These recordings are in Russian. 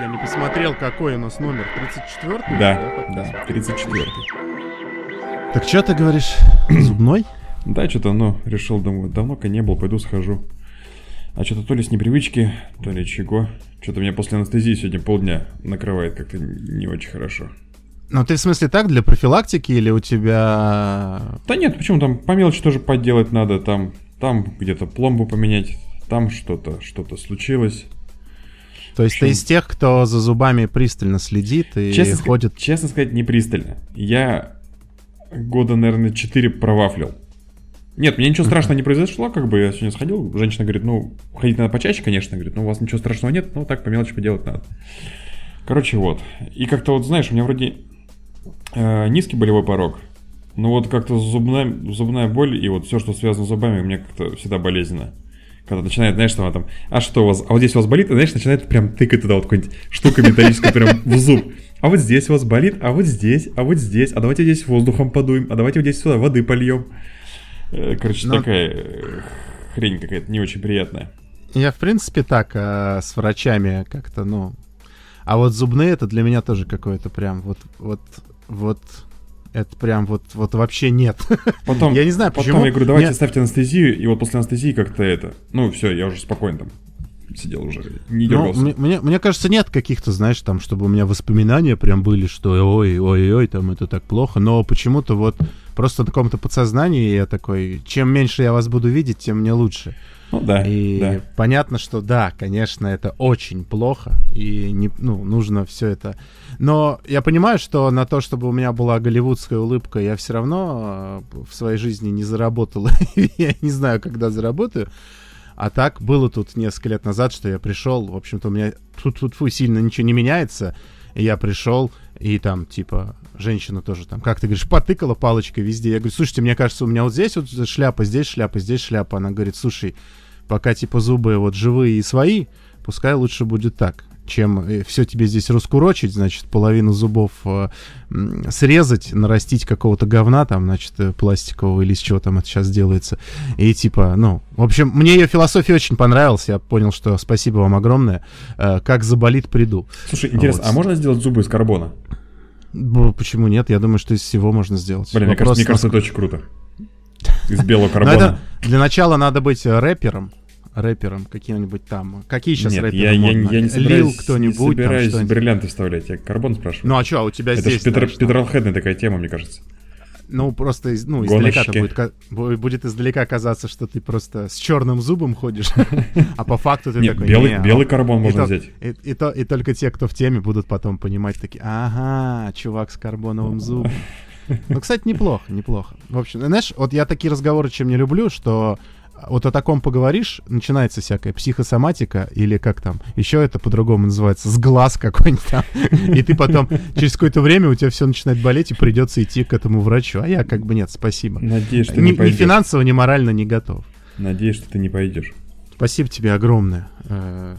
Я не посмотрел, какой у нас номер. 34-й? Да, да, 34 Так что ты говоришь? Зубной? Да, что-то, ну, решил, думаю, давно-ка не был, пойду схожу. А что-то то ли с непривычки, то ли чего. Что-то меня после анестезии сегодня полдня накрывает как-то не очень хорошо. Ну, ты в смысле так, для профилактики или у тебя... Да нет, почему там по мелочи тоже подделать надо, там, там где-то пломбу поменять, там что-то, что-то случилось. То есть общем- ты из тех, кто за зубами пристально следит и Честно, ходит... честно сказать, не пристально. Я года, наверное, 4 провафлил. Нет, мне ничего страшного не произошло, как бы я сегодня сходил, женщина говорит, ну, ходить надо почаще, конечно, говорит, но у вас ничего страшного нет, ну, так по мелочи поделать надо. Короче, вот. И как-то вот, знаешь, у меня вроде э, низкий болевой порог, но вот как-то зубная, зубная боль и вот все, что связано с зубами, меня как-то всегда болезненно. Когда начинает, знаешь, там, там, а что у вас, а вот здесь у вас болит, и, знаешь, начинает прям тыкать туда вот какую-нибудь штука металлическая прям в зуб. А вот здесь у вас болит, а вот здесь, а вот здесь, а давайте здесь воздухом подуем, а давайте вот здесь сюда воды польем. Э, Короче, Ну- такая хрень какая-то не очень приятная. Я, в принципе, так, а, с врачами как-то, ну... А вот зубные это для меня тоже какое-то прям вот, вот, вот... Это прям вот, вот вообще нет. Потом, Я не знаю, потом почему. я говорю, давайте Мне- ставьте анестезию, и вот после анестезии как-то это, ну все, я уже спокойно там сидел уже, не Ну, дергался. мне, мне, мне кажется, нет каких-то, знаешь, там, чтобы у меня воспоминания прям были, что ой, ой, ой, там это так плохо, но почему-то вот просто на каком-то подсознании я такой, чем меньше я вас буду видеть, тем мне лучше. Ну да, И да. понятно, что да, конечно, это очень плохо, и не, ну, нужно все это. Но я понимаю, что на то, чтобы у меня была голливудская улыбка, я все равно э, в своей жизни не заработал. я не знаю, когда заработаю. А так было тут несколько лет назад, что я пришел, в общем-то, у меня тут тут сильно ничего не меняется. И я пришел, и там, типа, женщина тоже там, как ты говоришь, потыкала палочкой везде. Я говорю, слушайте, мне кажется, у меня вот здесь вот шляпа, здесь шляпа, здесь шляпа. Она говорит, слушай, пока, типа, зубы вот живые и свои, пускай лучше будет так чем все тебе здесь раскурочить, значит, половину зубов э, срезать, нарастить какого-то говна там, значит, э, пластикового или из чего там это сейчас делается. И типа, ну, в общем, мне ее философия очень понравилась, я понял, что спасибо вам огромное. Э, Как заболит, приду. Слушай, интересно, Вот. а можно сделать зубы из карбона? Почему нет? Я думаю, что из всего можно сделать. Блин, мне кажется, мне кажется, насколько- это очень круто. Из белого карбона. это для начала надо быть э, рэпером. Рэпером каким-нибудь там. Какие сейчас Нет, рэперы я, я, модно? я не собираюсь, Лил кто-нибудь не там собираюсь что-нибудь. бриллианты вставлять. Я карбон спрашиваю. Ну а что, у тебя это здесь... же Петр, знаешь, там- Петролхедная такая тема, мне кажется. Ну, просто из- ну, издалека будет, будет издалека казаться, что ты просто с черным зубом ходишь, а по факту ты такой... белый, «Не, а белый карбон можно взять. И то, и только те, кто в теме, будут потом понимать такие, ага, чувак с карбоновым зубом. Ну, кстати, неплохо, неплохо. В общем, знаешь, вот я такие разговоры чем не люблю, что вот о таком поговоришь, начинается всякая психосоматика, или как там, еще это по-другому называется, сглаз какой-нибудь там. И ты потом, через какое-то время у тебя все начинает болеть, и придется идти к этому врачу. А я как бы нет, спасибо. Надеюсь, что не ни финансово, ни морально не готов. Надеюсь, что ты не пойдешь. Спасибо тебе огромное. Э,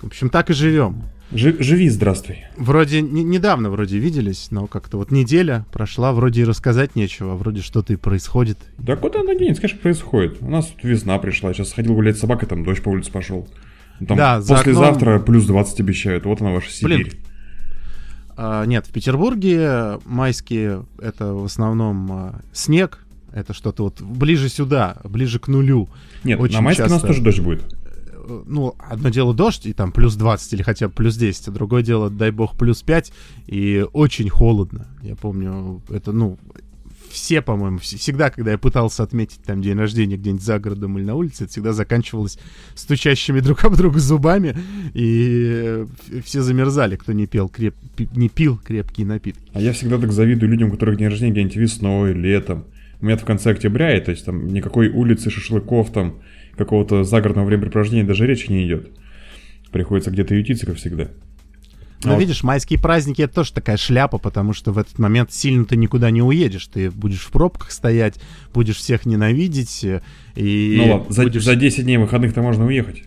В общем, так и живем. Жи- живи, здравствуй. Вроде не- недавно вроде виделись, но как-то вот неделя прошла, вроде и рассказать нечего, вроде что-то и происходит. Да куда она денется, конечно, происходит. У нас тут весна пришла. Сейчас сходил гулять с собакой, там дождь по улице пошел. Там Да, за послезавтра плюс 20 обещают. Вот она ваша Сибирь. Блин, А, нет, в Петербурге майские это в основном а, снег, это что-то вот ближе сюда, ближе к нулю. Нет, Очень на майске у нас часто. тоже дождь будет. Ну, одно дело дождь, и там плюс 20 или хотя бы плюс 10, а другое дело, дай бог, плюс 5, и очень холодно. Я помню, это, ну, все, по-моему, вс- всегда, когда я пытался отметить там день рождения где-нибудь за городом или на улице, это всегда заканчивалось стучащими друг об друга зубами, и все замерзали, кто не пил, креп... не пил крепкие напитки. А я всегда так завидую людям, у которых день рождения где-нибудь весной, летом. У меня в конце октября, и то есть там никакой улицы, шашлыков, там какого-то загородного времяпрепровождения даже речи не идет. Приходится где-то ютиться, как всегда. Но А вот- видишь, майские праздники это тоже такая шляпа, потому что в этот момент сильно ты никуда не уедешь. Ты будешь в пробках стоять, будешь всех ненавидеть. э, И ну ладно, за, будешь- за 10 дней выходных-то можно уехать.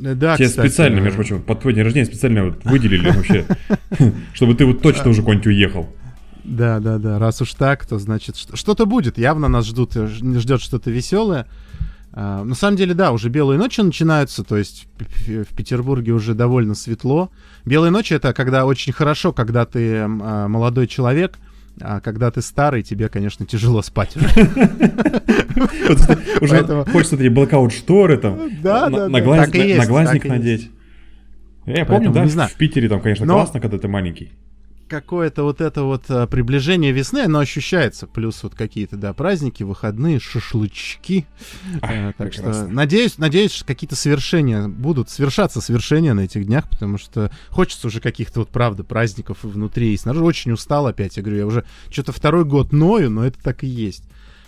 Э, Да, Тебе кстати, специально, между прочим, под твой день рождения специально вот выделили вообще, чтобы ты вот точно уже куда-нибудь уехал. Да, да, да. Раз уж так, то значит что- что-то будет. Явно нас ждут, э, ждет что-то веселое. А, на самом деле, да, уже белые ночи начинаются, то есть в Петербурге уже довольно светло. Белые ночи это когда очень хорошо, когда ты а, молодой человек, а когда ты старый, тебе, конечно, тяжело спать уже. Хочется эти блокаут шторы там, на глазник надеть. Я помню, да, в Питере там, конечно, классно, когда ты маленький какое-то вот это вот а, приближение весны, оно ощущается. Плюс вот какие-то, да, праздники, выходные, шашлычки. А, так прекрасно. что надеюсь, надеюсь, что какие-то совершения будут совершаться совершения на этих днях, потому что хочется уже каких-то вот, правда, праздников внутри, и снаружи. Очень устал опять, я говорю, я уже что-то второй год ною, но это так и есть.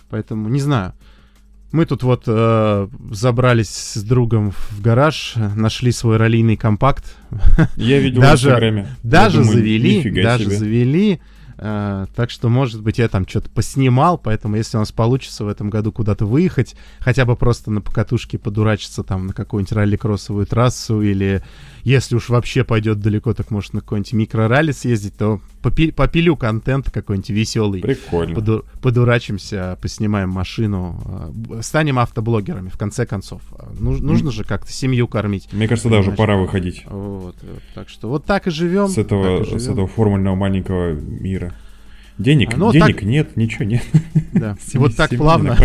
Поэтому, не знаю. Мы тут вот э, забрались с другом в гараж, нашли свой раллийный компакт. Я видел даже, в Инстаграме. Даже думаю, завели, даже себе. завели. Э, так что, может быть, я там что-то поснимал, поэтому если у нас получится в этом году куда-то выехать, хотя бы просто на покатушке подурачиться там на какую-нибудь ралли-кроссовую трассу, или если уж вообще пойдет далеко, так может на какой-нибудь микроралли съездить, то попи- попилю контент какой-нибудь веселый. Прикольно. Поду- подурачимся, поснимаем машину, э, станем автоблогерами, в конце концов. Ну, нужно же как-то семью кормить. Мне кажется, да, уже пора выходить. Вот, так что вот так и живем. С этого, живем. с этого формульного маленького мира. Денег, ну, денег так... нет, ничего нет. Да. вот так плавно.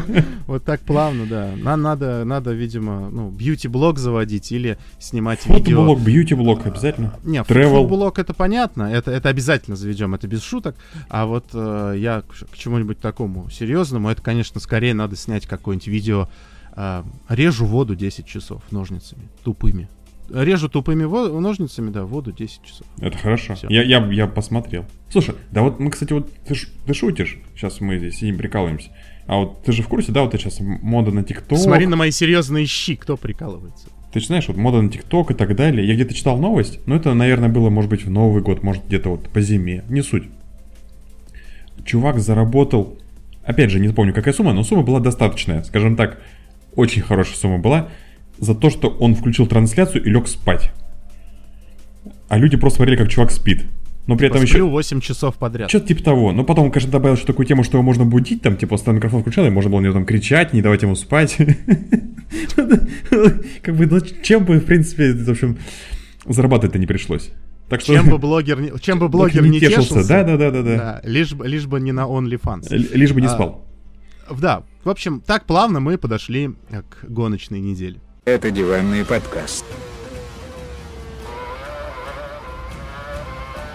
вот так плавно, да. Нам надо, надо, видимо, ну, бьюти-блог заводить или снимать видео. Фото-блог, бьюти-блог обязательно. Не, фото-блог это понятно, это, это обязательно заведем, это без шуток. А вот э, я к, к чему-нибудь такому серьезному, это, конечно, скорее надо снять какое-нибудь видео. Э, режу воду 10 часов ножницами, тупыми. Режу тупыми ножницами, да, воду 10 часов. Это хорошо. Я, я, я посмотрел. Слушай, да вот мы, кстати, вот ты, ты шутишь, сейчас мы здесь сидим, прикалываемся. А вот ты же в курсе, да, вот сейчас мода на ТикТок. Смотри на мои серьезные щи, кто прикалывается. Ты же знаешь, вот мода на ТикТок и так далее. Я где-то читал новость, но это, наверное, было, может быть, в Новый год, может, где-то вот по зиме. Не суть. Чувак заработал, опять же, не помню, какая сумма, но сумма была достаточная. Скажем так, очень хорошая сумма была за то, что он включил трансляцию и лег спать. А люди просто смотрели, как чувак спит. Но при этом еще... 8 часов подряд. Что-то типа того. Но потом, конечно, добавил еще такую тему, что его можно будить, там, типа, stand микрофон включал, и можно было на него там кричать, не давать ему спать. Как бы, ну, чем бы, в принципе, в общем, зарабатывать-то не пришлось. Так что... Чем бы блогер, чем бы блогер не, тешился, да, да, да, да, да. Лишь, лишь бы не на OnlyFans. Лишь бы не а, спал. Да, в общем, так плавно мы подошли к гоночной неделе. Это диванный подкаст.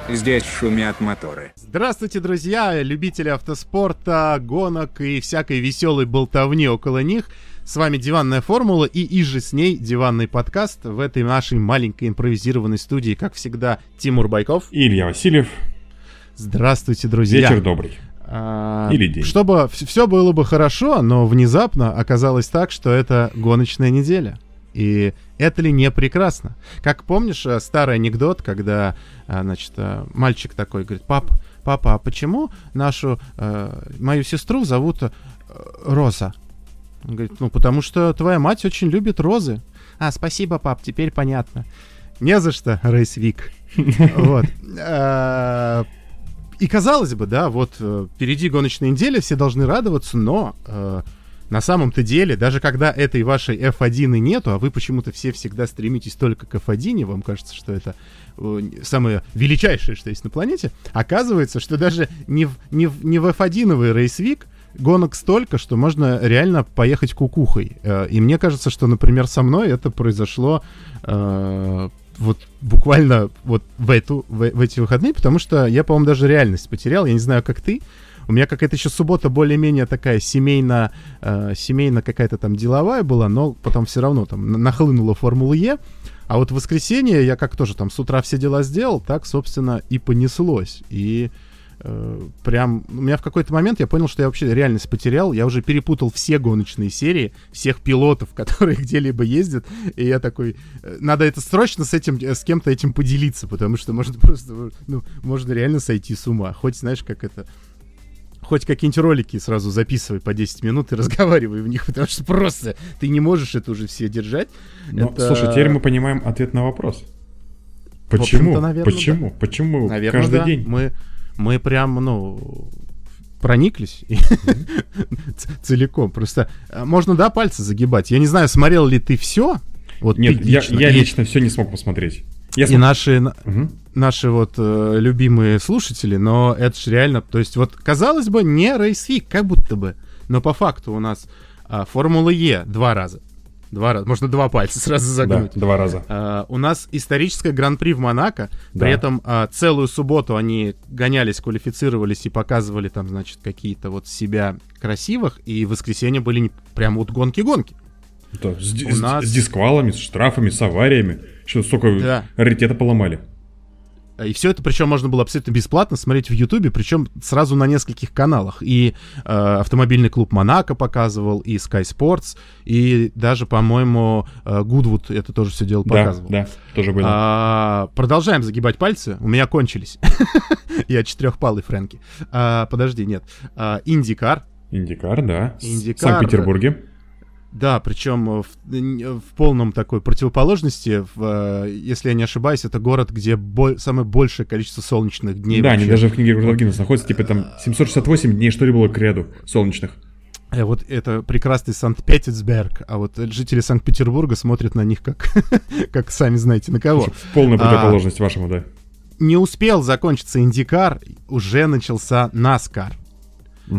Здесь шумят моторы. Здравствуйте, друзья, любители автоспорта, гонок и всякой веселой болтовни около них. С вами Диванная Формула и иже с ней Диванный подкаст в этой нашей маленькой импровизированной студии, как всегда, Тимур Байков. И Илья Васильев. Здравствуйте, друзья. Вечер добрый. А, Или день. Чтобы все было бы хорошо, но внезапно оказалось так, что это гоночная неделя. И это ли не прекрасно? Как помнишь э, старый анекдот, когда, э, значит, э, мальчик такой говорит, пап, папа, а почему нашу, мою сестру зовут Роза? Он говорит, ну, потому что твоя мать очень любит розы. А, спасибо, пап, теперь понятно. Не за что, Рейсвик. Вот. И казалось бы, да, вот э, впереди гоночная неделя, все должны радоваться, но э, на самом-то деле, даже когда этой вашей F1 и нету, а вы почему-то все всегда стремитесь только к F1, вам кажется, что это э, самое величайшее, что есть на планете, оказывается, что даже не в, не в, не в F1 рейсвик гонок столько, что можно реально поехать кукухой. Э, и мне кажется, что, например, со мной это произошло э, вот буквально вот в, эту, в, в эти выходные, потому что я, по-моему, даже реальность потерял. Я не знаю, как ты. У меня какая-то еще суббота более-менее такая семейно, э, семейно какая-то там деловая была, но потом все равно там нахлынула Формула Е. А вот в воскресенье я как тоже там с утра все дела сделал, так, собственно, и понеслось. И прям у меня в какой-то момент я понял, что я вообще реальность потерял. Я уже перепутал все гоночные серии, всех пилотов, которые где-либо ездят. И я такой, э, надо это срочно с этим, с кем-то этим поделиться, потому что можно просто, ну, можно реально сойти с ума. Хоть, знаешь, как это, хоть какие-нибудь ролики сразу записывай по 10 минут и разговаривай в них, потому что просто ты не можешь это уже все держать. Но, это... Слушай, теперь мы понимаем ответ на вопрос. Почему? Наверное, Почему? Да. Почему? Наверное, Каждый да. день. Мы мы прям, ну, прониклись ц- целиком. Просто э, можно, да, пальцы загибать. Я не знаю, смотрел ли ты все. Вот Нет, ты я, лично. я И- лично все не смог посмотреть. Я И наши, на- Мгм. наши вот э, любимые слушатели, но это же реально, то есть вот, казалось бы, не рейсфик, как будто бы, но по факту у нас а, Формула Е два раза. Два раза, можно два пальца сразу Да, загнуть. два раза. А, у нас историческое гран-при в Монако. Да. При этом а, целую субботу они гонялись, квалифицировались и показывали там, значит, какие-то вот себя красивых. И в воскресенье были не- прям вот гонки-гонки. Да, с, у с- нас- с дисквалами, с штрафами, с авариями. Что столько Да. раритета поломали. И все это, причем, можно было абсолютно бесплатно смотреть в Ютубе, причем сразу на нескольких каналах. И э, автомобильный клуб Монако показывал, и Sky Sports, и даже, по-моему, э, Гудвуд это тоже все дело Да, показывал. да, тоже было. А, продолжаем загибать пальцы. У меня кончились. Я четырехпалый Фрэнки. А, подожди, нет. А, Индикар. Индикар, да. Индикар, В Санкт-Петербурге. Да, причем в, в полном такой противоположности, в, э, если я не ошибаюсь, это город, где бо- самое большее количество солнечных дней. Да, они вообще. даже в книге Гурдов Гиннесса находятся, типа там 768 дней, что ли, было к ряду солнечных. Э, Вот это прекрасный Санкт-Петербург, а вот жители Санкт-Петербурга смотрят на них как, как сами знаете на кого. Полная А. противоположность вашему, да. Не успел закончиться Индикар, уже начался Наскар.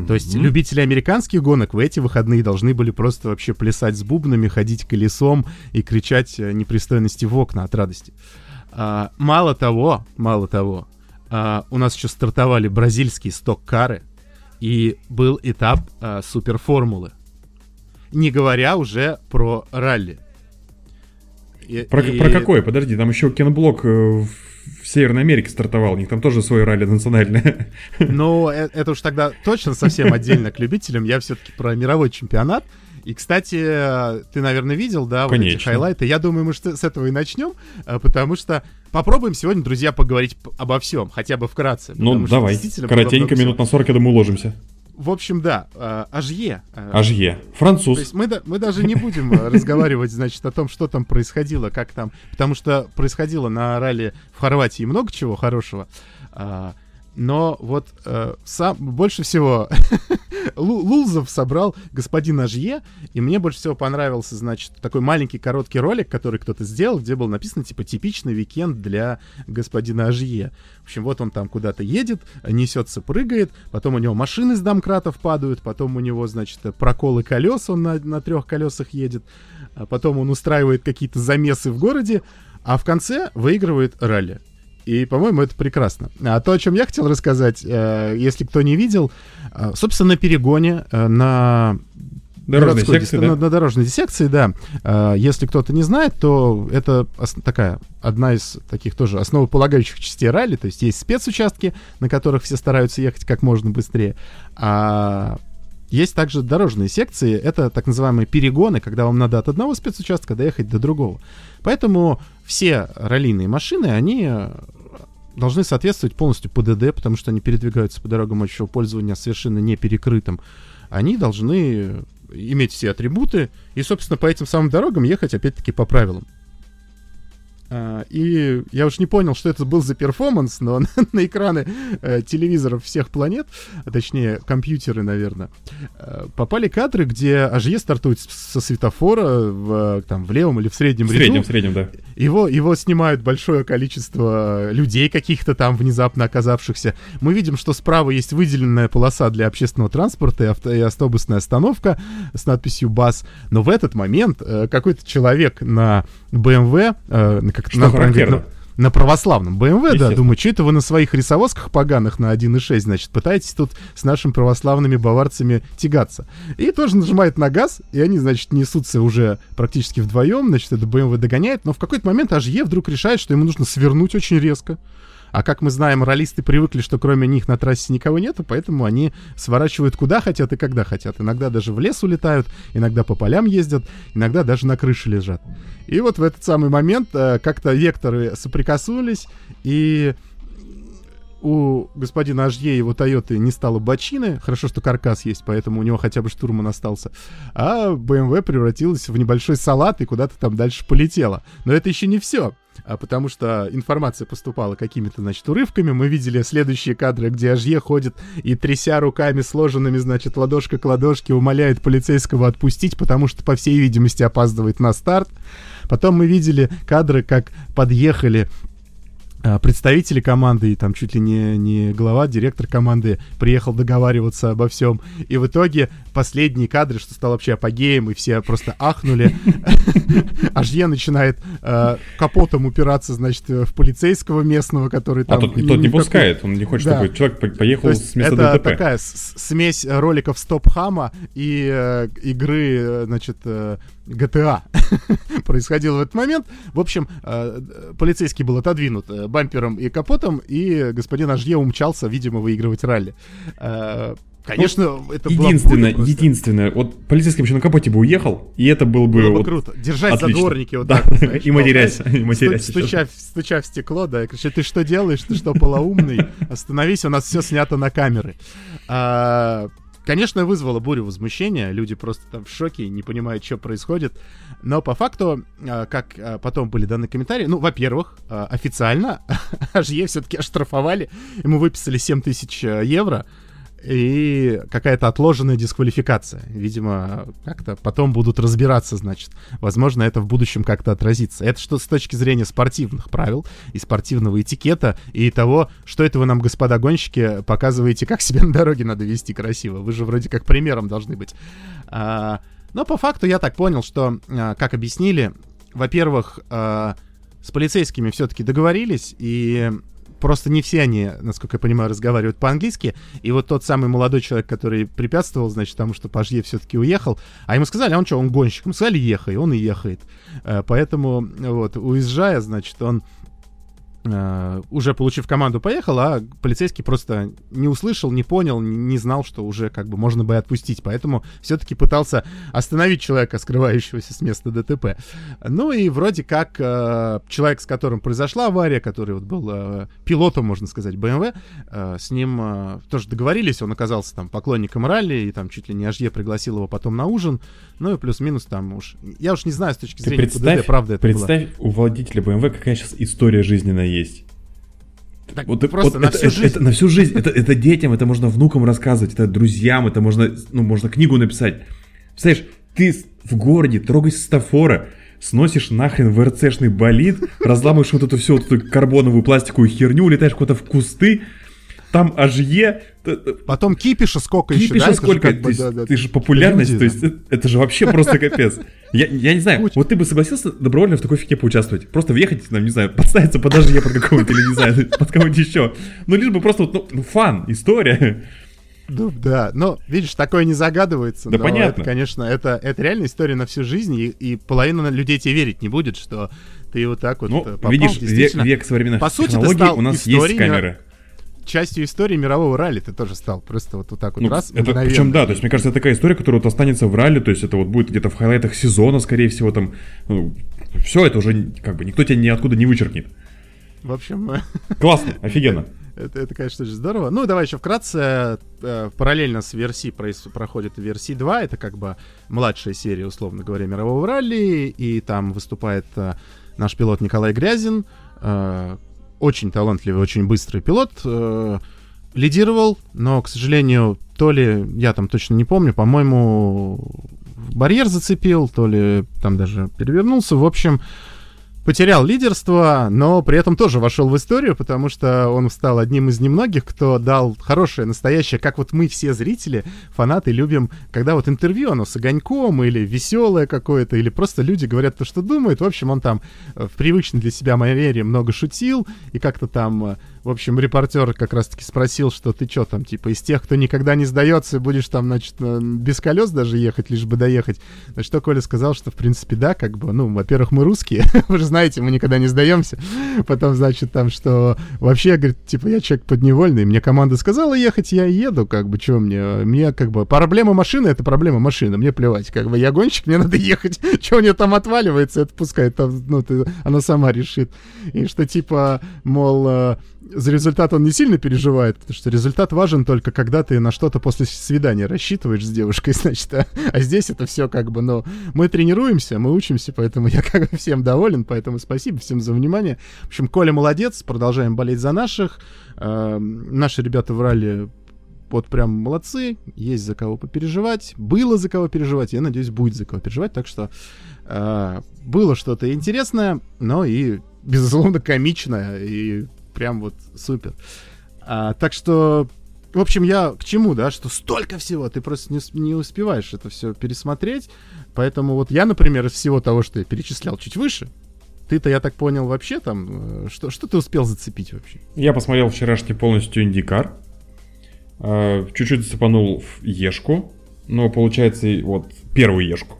То есть любители американских гонок в эти выходные должны были просто вообще плясать с бубнами, ходить колесом и кричать э, непристойности в окна от радости. А, мало того, мало того, а, у нас еще стартовали бразильские сток-кары, и был этап а, суперформулы. Не говоря уже про ралли. И- Про, и- про какой? Подожди, там еще Кен Блок э, в, в Северной Америке стартовал. У них там тоже свое ралли национальное. Ну, э- это уж тогда точно совсем отдельно к любителям. Я все-таки про мировой чемпионат. И, кстати, ты, наверное, видел, да, вот эти Конечно. хайлайты. Я думаю, мы с этого и начнем, э, потому что попробуем сегодня, друзья, поговорить обо всем, хотя бы вкратце. Ну, давай. Коротенько, минут на 40, я думаю, уложимся. В общем, да, э, Ажье. э, Ажье. То Француз. есть мы, мы даже не будем э, разговаривать, значит, о том, что там происходило, как там, потому что происходило на ралли в Хорватии много чего хорошего. Но вот э, сам, больше всего Лу- Лулзов собрал господин Ажье, и мне больше всего понравился, значит, такой маленький короткий ролик, который кто-то сделал, где было написано, типа, типичный уикенд для господина Ажье. В общем, вот он там куда-то едет, несется, прыгает, потом у него машины с домкратов падают, потом у него, значит, проколы колес, он на, на трех колесах едет, а потом он устраивает какие-то замесы в городе, а в конце выигрывает ралли. И, по-моему, это прекрасно. А то, о чем я хотел рассказать, э, если кто не видел, э, собственно, на перегоне, э, на Дорожной городской секции, да? на, на дорожной диссекции, да. Если кто-то не знает, то это такая одна из таких тоже основополагающих частей ралли. То есть есть спецучастки, на которых все стараются ехать как можно быстрее. А есть также дорожные секции, это так называемые перегоны, когда вам надо от одного спецучастка доехать до другого. Поэтому все раллийные машины, они должны соответствовать полностью ПДД, потому что они передвигаются по дорогам общего пользования совершенно не перекрытым. Они должны иметь все атрибуты и, собственно, по этим самым дорогам ехать опять-таки по правилам. А, И я уж не понял, что это был за перформанс, но на, на экраны э, телевизоров всех планет, а точнее компьютеры, наверное, э, попали кадры, где Ажье стартует со светофора в, там, в левом или в среднем В ряду. среднем, в среднем, да. Его, его снимают большое количество людей, каких-то там внезапно оказавшихся. Мы видим, что справа есть выделенная полоса для общественного транспорта и, авто, и автобусная остановка с надписью БАС. Но в этот момент э, какой-то человек на BMW, э, на- как на, правильно на, на православном BMW, да, думаю, что это вы на своих рисовозках поганых на 1.6, значит, пытаетесь тут с нашими православными баварцами тягаться. И тоже нажимает на газ, и они, значит, несутся уже практически вдвоем, значит, это BMW догоняет, но в какой-то момент Ажье вдруг решает, что ему нужно свернуть очень резко. А как мы знаем, ролисты привыкли, что кроме них на трассе никого нету, поэтому они сворачивают куда хотят и когда хотят. Иногда даже в лес улетают, иногда по полям ездят, иногда даже на крыше лежат. И вот в этот самый момент э, как-то векторы соприкоснулись, и у господина Ажье его Тойоты не стало бочины. Хорошо, что каркас есть, поэтому у него хотя бы штурман остался. А BMW превратилась в небольшой салат и куда-то там дальше полетела. Но это еще не все. А, потому что информация поступала какими-то, значит, урывками. Мы видели следующие кадры, где Ажье ходит и, тряся руками сложенными, значит, ладошка к ладошке, умоляет полицейского отпустить, потому что, по всей видимости, опаздывает на старт. Потом мы видели кадры, как подъехали представители команды, и там чуть ли не, не глава, директор команды приехал договариваться обо всем. И в итоге последние кадры, что стало вообще апогеем, и все просто ахнули. Ажье начинает а, капотом упираться, значит, в полицейского местного, который а там... А тот, не пускает, он не хочет, чтобы человек поехал с места это ДТП. такая смесь роликов Стоп-Хама и э, игры, э, значит, э, GTA происходило в этот момент. В общем, э, полицейский был отодвинут э, бампером и капотом, и господин Ажье умчался, видимо, выигрывать ралли. Э, конечно, ну, это единственное, было единственное, вот полицейский вообще на капоте бы уехал, и это был бы, было бы вот круто. Держать отлично. за дворники вот да. так. Знаешь, и матерясь, и матерясь. Стуча, стуча в стекло, да, кричит, ты что делаешь, ты что, полоумный? Остановись, у нас все снято на камеры. А, Конечно, вызвало бурю возмущения, люди просто там в шоке, не понимают, что происходит. Но по факту, а, как а, потом были даны комментарии, ну, во-первых, а, официально Ажье все-таки оштрафовали, ему выписали 7 тысяч евро, и какая-то отложенная дисквалификация. Видимо, как-то потом будут разбираться, значит. Возможно, это в будущем как-то отразится. Это что с точки зрения спортивных правил и спортивного этикета, и того, что это вы нам, господа гонщики, показываете, как себя на дороге надо вести красиво. Вы же вроде как примером должны быть. А, но по факту я так понял, что, а, как объяснили, во-первых, а, с полицейскими все-таки договорились, и просто не все они, насколько я понимаю, разговаривают по-английски. И вот тот самый молодой человек, который препятствовал, значит, тому, что Пажье все-таки уехал, а ему сказали, а он что, он гонщик? Ему сказали, ехай, он и ехает. Э, поэтому, вот, уезжая, значит, он Uh, уже получив команду, поехал, а полицейский просто не услышал, не понял, не знал, что уже как бы можно бы и отпустить. Поэтому все-таки пытался остановить человека, скрывающегося с места ДТП. Ну и вроде как uh, человек, с которым произошла авария, который вот был uh, пилотом, можно сказать, BMW, с ним тоже договорились, он оказался там поклонником ралли, и там чуть ли не Ажье пригласил его потом на ужин. Ну и плюс-минус там уж... Я уж не знаю с точки зрения представь, ПДД, правда это Представь, была. у водителя BMW какая сейчас история жизненная есть. Так вот, просто вот на это, всю это, жизнь. Это, на всю жизнь. Это, это детям, это можно внукам рассказывать, это друзьям, это можно, ну, можно книгу написать. Представляешь, ты в городе трогаешь стафора, сносишь нахрен ВРЦшный болид, разламываешь вот эту всю вот эту карбоновую пластиковую херню, улетаешь куда-то в кусты, там АЖЕ. Потом кипиша сколько кипиша еще, да? сколько? Как бы, ты, да, да, ты же популярность, люди, то есть это, это же вообще просто капец. Я, я не знаю, вот ты бы согласился добровольно в такой фиге поучаствовать? Просто въехать, там, не знаю, подставиться под АЖЕ под какого-нибудь, или не знаю, под кого-нибудь еще. Ну, лишь бы просто вот, ну, ну фан, история. Ну да, но видишь, такое не загадывается. Да понятно. Это, конечно, это, это реальная история на всю жизнь, и, и половина людей тебе верить не будет, что ты вот так вот ну, попал. видишь, век, век современных По сути, технологий у нас есть камеры частью истории мирового ралли ты тоже стал. Просто вот, вот так вот ну, раз. Это, причем да, то есть мне кажется, это такая история, которая вот останется в ралли, то есть это вот будет где-то в хайлайтах сезона, скорее всего, там. Ну, все это уже как бы никто тебя ниоткуда не вычеркнет. В общем... Классно, офигенно. Это, это, конечно, очень здорово. Ну, давай еще вкратце. Э, параллельно с версией проходит версии 2. Это как бы младшая серия, условно говоря, мирового ралли. И там выступает э, наш пилот Николай Грязин, э, очень талантливый, очень быстрый пилот. Э, лидировал, но, к сожалению, то ли, я там точно не помню, по-моему, барьер зацепил, то ли там даже перевернулся. В общем, потерял лидерство, но при этом тоже вошел в историю, потому что он стал одним из немногих, кто дал хорошее, настоящее, как вот мы все зрители, фанаты, любим, когда вот интервью, оно с огоньком, или веселое какое-то, или просто люди говорят то, что думают. В общем, он там в привычной для себя манере много шутил, и как-то там э, в общем, репортер как раз-таки спросил, что ты что там, типа, из тех, кто никогда не сдается, будешь там, значит, без колес даже ехать, лишь бы доехать. На что Коля сказал, что, в принципе, да, как бы, ну, во-первых, мы русские, вы же знаете, мы никогда не сдаемся. Потом, значит, там, что вообще, говорит, типа, я человек подневольный, мне команда сказала ехать, я еду, как бы, что мне, мне, как бы, проблема машины — это проблема машины, мне плевать, как бы, я гонщик, мне надо ехать, что у нее там отваливается, это пускай, там, ну, ты, она сама решит. И что, типа, мол, э, за результат он не сильно переживает, потому что результат важен только когда ты на что-то после свидания рассчитываешь с девушкой, значит, а, а здесь это все как бы, ну, мы тренируемся, мы учимся, поэтому я как бы всем доволен, поэтому спасибо всем за внимание. В общем, Коля молодец, продолжаем болеть за наших. Э, наши ребята врали вот прям молодцы, есть за кого попереживать, было за кого переживать, я надеюсь, будет за кого переживать, так что э, было что-то интересное, но и, безусловно, комичное, и прям вот супер. А, так что, в общем, я к чему, да, что столько всего, ты просто не, не успеваешь это все пересмотреть, поэтому вот я, например, из всего того, что я перечислял чуть выше, ты-то, я так понял, вообще там, э, что, что ты успел зацепить вообще? Я посмотрел вчерашний полностью Индикар, чуть-чуть засыпанул в Ешку, но получается вот первую Ешку.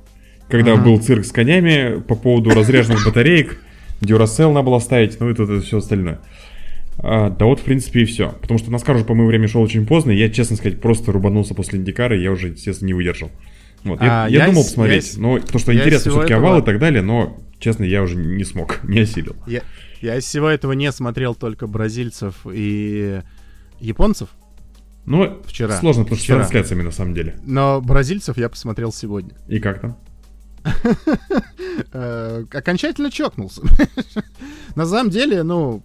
Когда ага. был цирк с конями по поводу разряженных батареек, Дюрасел надо было ставить, ну и тут это все остальное. А, да вот, в принципе, и все. Потому что Наскар уже по моему времени шел очень поздно, и я, честно сказать, просто рубанулся после Индикара, и я уже, естественно, не выдержал. Вот. Я, а, я, я думал с, посмотреть, я, но, потому что интересно все-таки этого... овал и так далее, но, честно, я уже не смог, не осилил. Я, я из всего этого не смотрел только бразильцев и японцев. Ну, вчера. Сложно, потому что с трансляциями на самом деле. Но бразильцев я посмотрел сегодня. И как там? Э, окончательно чокнулся. На самом деле, ну,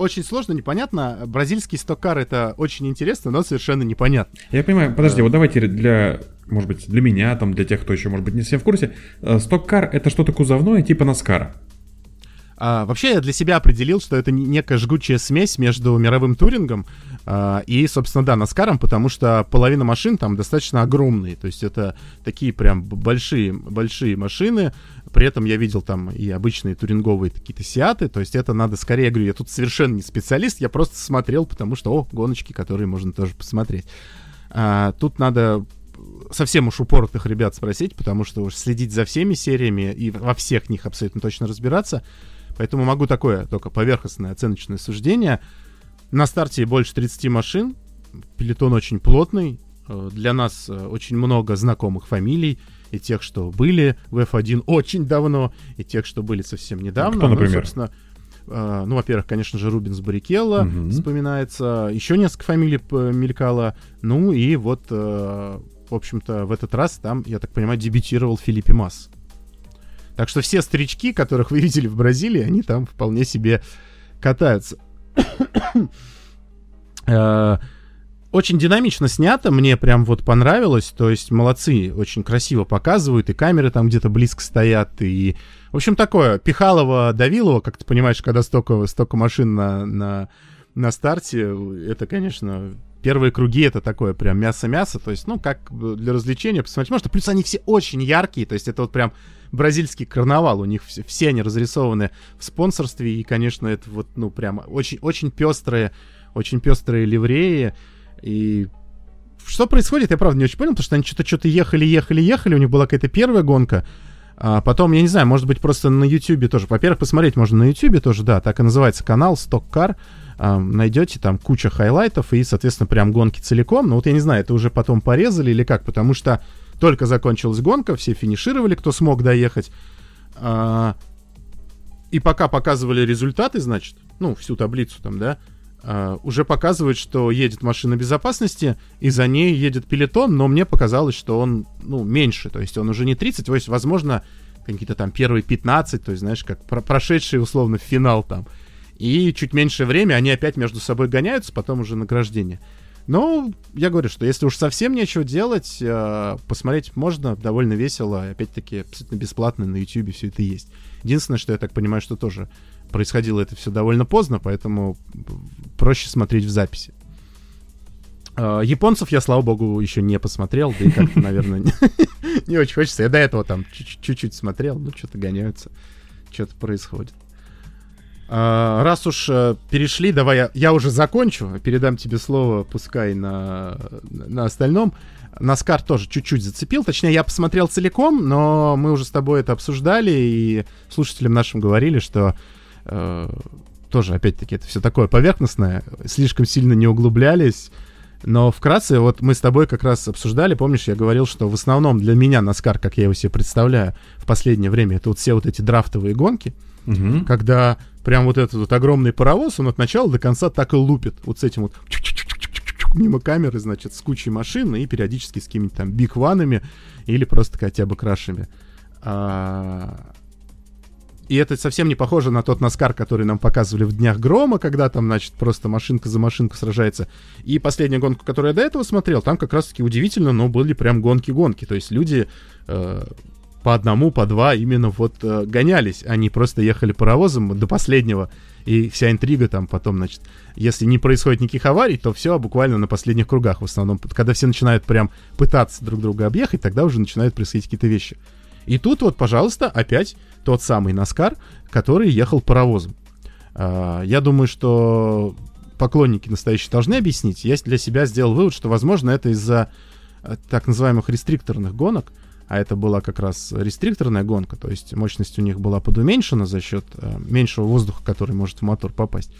очень сложно, непонятно. Бразильский стоккар это очень интересно, но совершенно непонятно. Я понимаю, подожди, вот давайте для, может быть, для меня, там, для тех, кто еще, может быть, не совсем в курсе, э, стоккар это что-то кузовное, типа Наскара. А, вообще я для себя определил, что это некая жгучая смесь между мировым турингом и, собственно, да, Наскаром, потому что половина машин там достаточно огромные. То есть это такие прям большие, большие машины. При этом я видел там и обычные туринговые какие-то сиаты. То есть это надо скорее, я говорю, я тут совершенно не специалист, я просто смотрел, потому что, о, гоночки, которые можно тоже посмотреть. А, тут надо совсем уж упоротых ребят спросить, потому что уж следить за всеми сериями и во всех них абсолютно точно разбираться — Поэтому могу такое только поверхностное оценочное суждение. На старте больше 30 машин, пелетон очень плотный, э, для нас э, очень много знакомых фамилий, и тех, что были в F1 очень давно, и тех, что были совсем недавно. Кто, например? Ну, собственно, э, ну, во-первых, конечно же, Рубинс Баррикелло угу. вспоминается, еще несколько фамилий мелькало, ну и вот, в общем-то, в этот раз там, я так понимаю, дебютировал Филиппе Масс. Так что все старички, которых вы видели в Бразилии, они там вполне себе катаются. Э, очень динамично снято, мне прям вот понравилось, то есть молодцы, очень красиво показывают, и камеры там где-то близко стоят, и, в общем, такое, Пихалова, Давилова, как ты понимаешь, когда столько, столько машин на, на, на старте, это, конечно, первые круги это такое прям мясо-мясо, то есть, ну, как для развлечения посмотреть можно. Плюс они все очень яркие, то есть это вот прям бразильский карнавал, у них все, все они разрисованы в спонсорстве, и, конечно, это вот, ну, прям очень, очень пестрые, очень пестрые ливреи, и что происходит, я правда не очень понял, потому что они что-то что-то ехали, ехали, ехали, у них была какая-то первая гонка, а потом, я не знаю, может быть, просто на YouTube тоже. Во-первых, посмотреть можно на YouTube тоже, да, так и называется канал Stock Car найдете там куча хайлайтов и, соответственно, прям гонки целиком. Но вот я не знаю, это уже потом порезали или как, потому что только закончилась гонка, все финишировали, кто смог доехать. А, и пока показывали результаты, значит, ну, всю таблицу там, да, а, уже показывают, что едет машина безопасности, и за ней едет пелетон, но мне показалось, что он, ну, меньше, то есть он уже не 30, то есть, возможно, какие-то там первые 15, то есть, знаешь, как прошедший, условно, финал там. И чуть меньшее время они опять между собой гоняются, потом уже награждение. Но я говорю, что если уж совсем нечего делать, э, посмотреть можно, довольно весело. Опять-таки, абсолютно бесплатно на YouTube все это есть. Единственное, что я так понимаю, что тоже происходило это все довольно поздно, поэтому проще смотреть в записи. Э, японцев я, слава богу, еще не посмотрел, да и как-то, наверное, не очень хочется. Я до этого там чуть-чуть смотрел, ну, что-то гоняются, что-то происходит. А, раз уж э, перешли, давай я, я уже закончу, передам тебе слово, пускай на, на остальном. Наскар тоже чуть-чуть зацепил, точнее, я посмотрел целиком, но мы уже с тобой это обсуждали, и слушателям нашим говорили, что э, тоже, опять-таки, это все такое поверхностное, слишком сильно не углублялись. Но вкратце, вот мы с тобой как раз обсуждали, помнишь, я говорил, что в основном для меня Наскар, как я его себе представляю, в последнее время, это вот все вот эти драфтовые гонки, угу. когда прям вот этот вот огромный паровоз, он от начала до конца так и лупит. Вот с этим вот мимо камеры, значит, с кучей машин и периодически с какими-то там биг-ванами или просто хотя бы крашами. А... И это совсем не похоже на тот Наскар, который нам показывали в Днях Грома, когда там, значит, просто машинка за машинку сражается. И последняя гонка, которую я до этого смотрел, там как раз-таки удивительно, но были прям гонки-гонки. То есть люди э, по одному, по два именно вот э, гонялись. Они просто ехали паровозом до последнего. И вся интрига там потом, значит, если не происходит никаких аварий, то все буквально на последних кругах в основном. Когда все начинают прям пытаться друг друга объехать, тогда уже начинают происходить какие-то вещи. И тут вот, пожалуйста, опять тот самый Наскар, который ехал паровозом. А, я думаю, что поклонники настоящие должны объяснить. Я для себя сделал вывод, что, возможно, это из-за э, так называемых рестрикторных гонок, а это была как раз рестрикторная гонка, то есть мощность у них была подуменьшена за счет э, меньшего воздуха, который может в мотор попасть.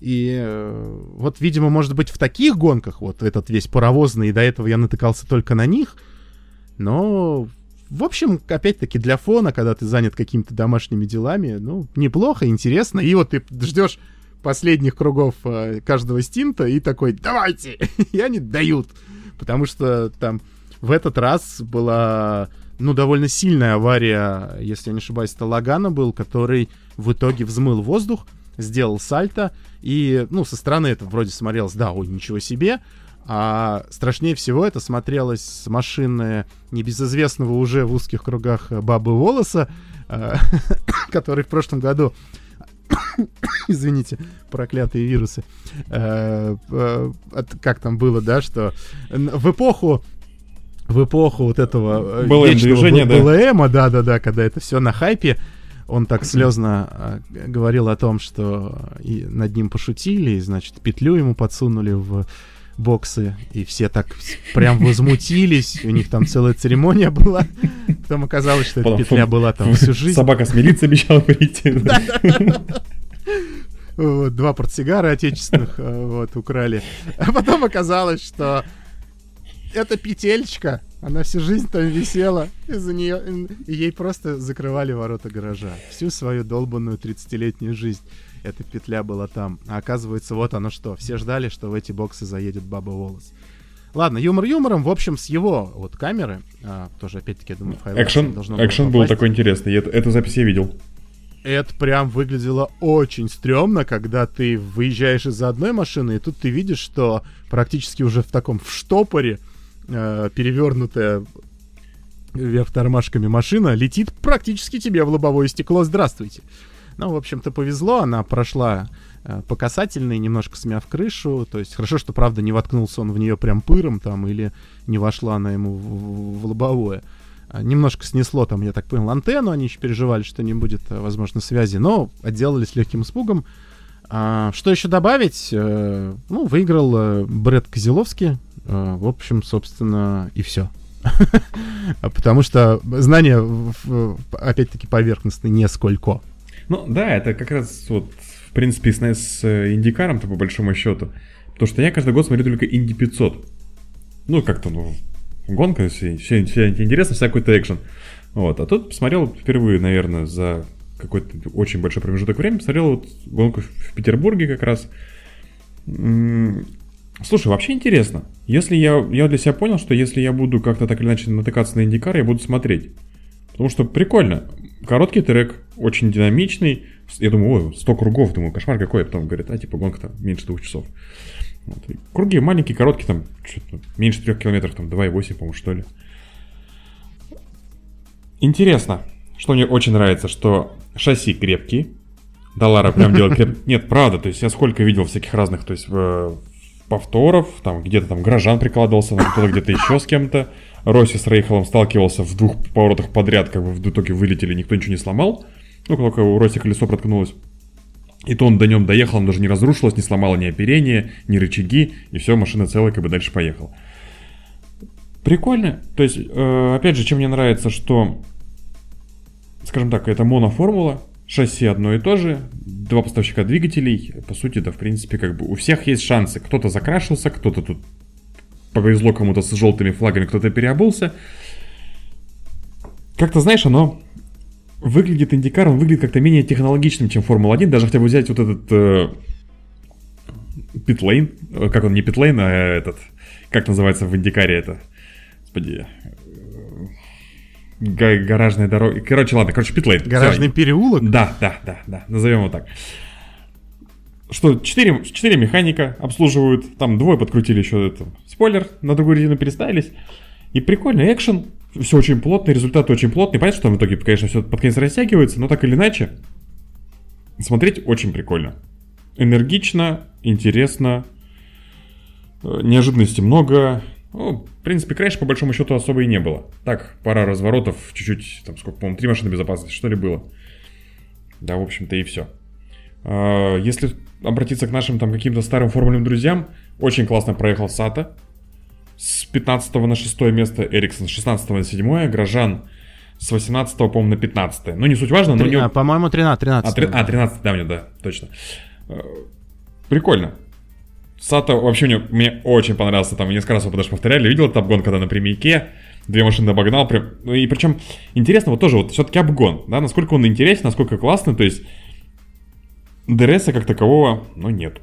И э, вот, видимо, может быть, в таких гонках, вот этот весь паровозный, и до этого я натыкался только на них, но, в общем, опять-таки, для фона, когда ты занят какими-то домашними делами, ну, неплохо, интересно, и вот ты ждешь последних кругов э, каждого стинта и такой, давайте, и они дают, потому что там в этот раз была, ну, довольно сильная авария, если я не ошибаюсь, это Лагана был, который в итоге взмыл воздух, сделал сальто, и, ну, со стороны это вроде смотрелось, да, ой, ничего себе, а страшнее всего это смотрелось с машины небезызвестного уже в узких кругах Бабы Волоса, э, который в прошлом году извините, проклятые вирусы. Э, э, как там было, да, что в эпоху в эпоху вот этого э, БЛМ движения, да. БЛМа, да-да-да, когда это все на хайпе, он так слезно э, говорил о том, что и над ним пошутили, и, значит, петлю ему подсунули в боксы, и все так прям возмутились, у них там целая церемония была, потом оказалось, что эта петля была там всю жизнь. Собака с милицией обещала прийти. Два портсигара отечественных э, вот украли. А потом оказалось, что эта петельчка, она всю жизнь там висела, из-за нее ей просто закрывали ворота гаража. Всю свою долбанную 30-летнюю жизнь эта петля была там. А оказывается, вот оно что. Все ждали, что в эти боксы заедет Баба Волос. Ладно, юмор юмором, в общем, с его вот камеры, а, тоже опять-таки, я думаю, файл экшен, должно экшен был такой интересный, эту, эту запись я видел. Это прям выглядело очень стрёмно, когда ты выезжаешь из-за одной машины, и тут ты видишь, что практически уже в таком в штопоре э, перевернутая вверх тормашками машина летит практически тебе в лобовое стекло. Здравствуйте. Ну, в общем-то, повезло, она прошла э, по касательной, немножко смяв крышу. То есть хорошо, что, правда, не воткнулся он в нее прям пыром там, или не вошла она ему в, в лобовое. А, немножко снесло там, я так понял, антенну, они еще переживали, что не будет, э, возможно, связи, но отделались легким испугом. А, что еще добавить? Э, ну, выиграл э, Брэд Козеловский, Э, в общем, собственно, и все. Потому что знания, опять-таки, поверхностные несколько. Ну да, это как раз вот, в принципе, с, с Индикаром-то по большому счету. Потому что я каждый год смотрю только Инди 500. Ну, как-то, ну, гонка, все, все, все интересно, вся какой-то экшен. Вот, а тут посмотрел впервые, наверное, за какой-то очень большой промежуток времени, посмотрел вот гонку в Петербурге как раз. Слушай, вообще интересно. Если я, я для себя понял, что если я буду как-то так или иначе натыкаться на индикар, я буду смотреть. Потому что прикольно. Короткий трек, очень динамичный. Я думаю, ой, 100 кругов, думаю, кошмар какой. А потом говорит, а типа гонка там меньше двух часов. Вот. Круги маленькие, короткие, там, что-то меньше 3 километров, там 2,8, по-моему, что ли. Интересно, что мне очень нравится, что шасси крепкие. Далара прям делает крепкие. Нет, правда, то есть я сколько видел всяких разных, то есть в, повторов, там где-то там Грожан прикладывался, там кто-то где-то еще с кем-то. Росси с Рейхелом сталкивался в двух поворотах подряд, как бы в итоге вылетели, никто ничего не сломал. Ну, только у Росси колесо проткнулось. И то он до нем доехал, он даже не разрушилось, не сломало ни оперение, ни рычаги, и все, машина целая, как бы дальше поехал. Прикольно. То есть, э, опять же, чем мне нравится, что, скажем так, это моноформула, Шасси одно и то же, два поставщика двигателей. По сути, да, в принципе, как бы у всех есть шансы. Кто-то закрашился, кто-то тут повезло кому-то с желтыми флагами, кто-то переобулся. Как-то, знаешь, оно выглядит Индикар, он выглядит как-то менее технологичным, чем Формула-1. Даже хотя бы взять вот этот э, питлейн, э, как он, не питлейн, а этот, как называется в Индикаре это? Господи, га- гаражная дорога. Короче, ладно, короче, питлейн. Гаражный Всё. переулок? Да, да, да, да, назовем его так. Что, 4, 4 механика обслуживают, там двое подкрутили еще это, спойлер, на другую резину переставились. И прикольно, экшен, все очень плотно, результат очень плотный. Понятно, что там в итоге, конечно, все под конец растягивается, но так или иначе, смотреть очень прикольно. Энергично, интересно, э, неожиданностей много. Ну, в принципе, краш по большому счету особо и не было. Так, пара разворотов, чуть-чуть, там сколько, по-моему, три машины безопасности, что ли, было. Да, в общем-то, и все. Если обратиться к нашим там каким-то старым формульным друзьям, очень классно проехал Сата. С 15 на 6 место Эриксон, с 16 на 7, Грожан с 18, по-моему, на 15. Ну, не суть важно, но Три- него... а, По-моему, 13. 13 А, три- а, 13, да, мне, да, точно. Э, Прикольно. Сато вообще мне, мне очень понравился, там несколько раз его даже повторяли, видел этот обгон, когда на прямейке, две машины обогнал, прям, ну и причем интересно вот тоже вот все-таки обгон, да, насколько он интересен, насколько классный, то есть ДРСа как такового, ну, нет.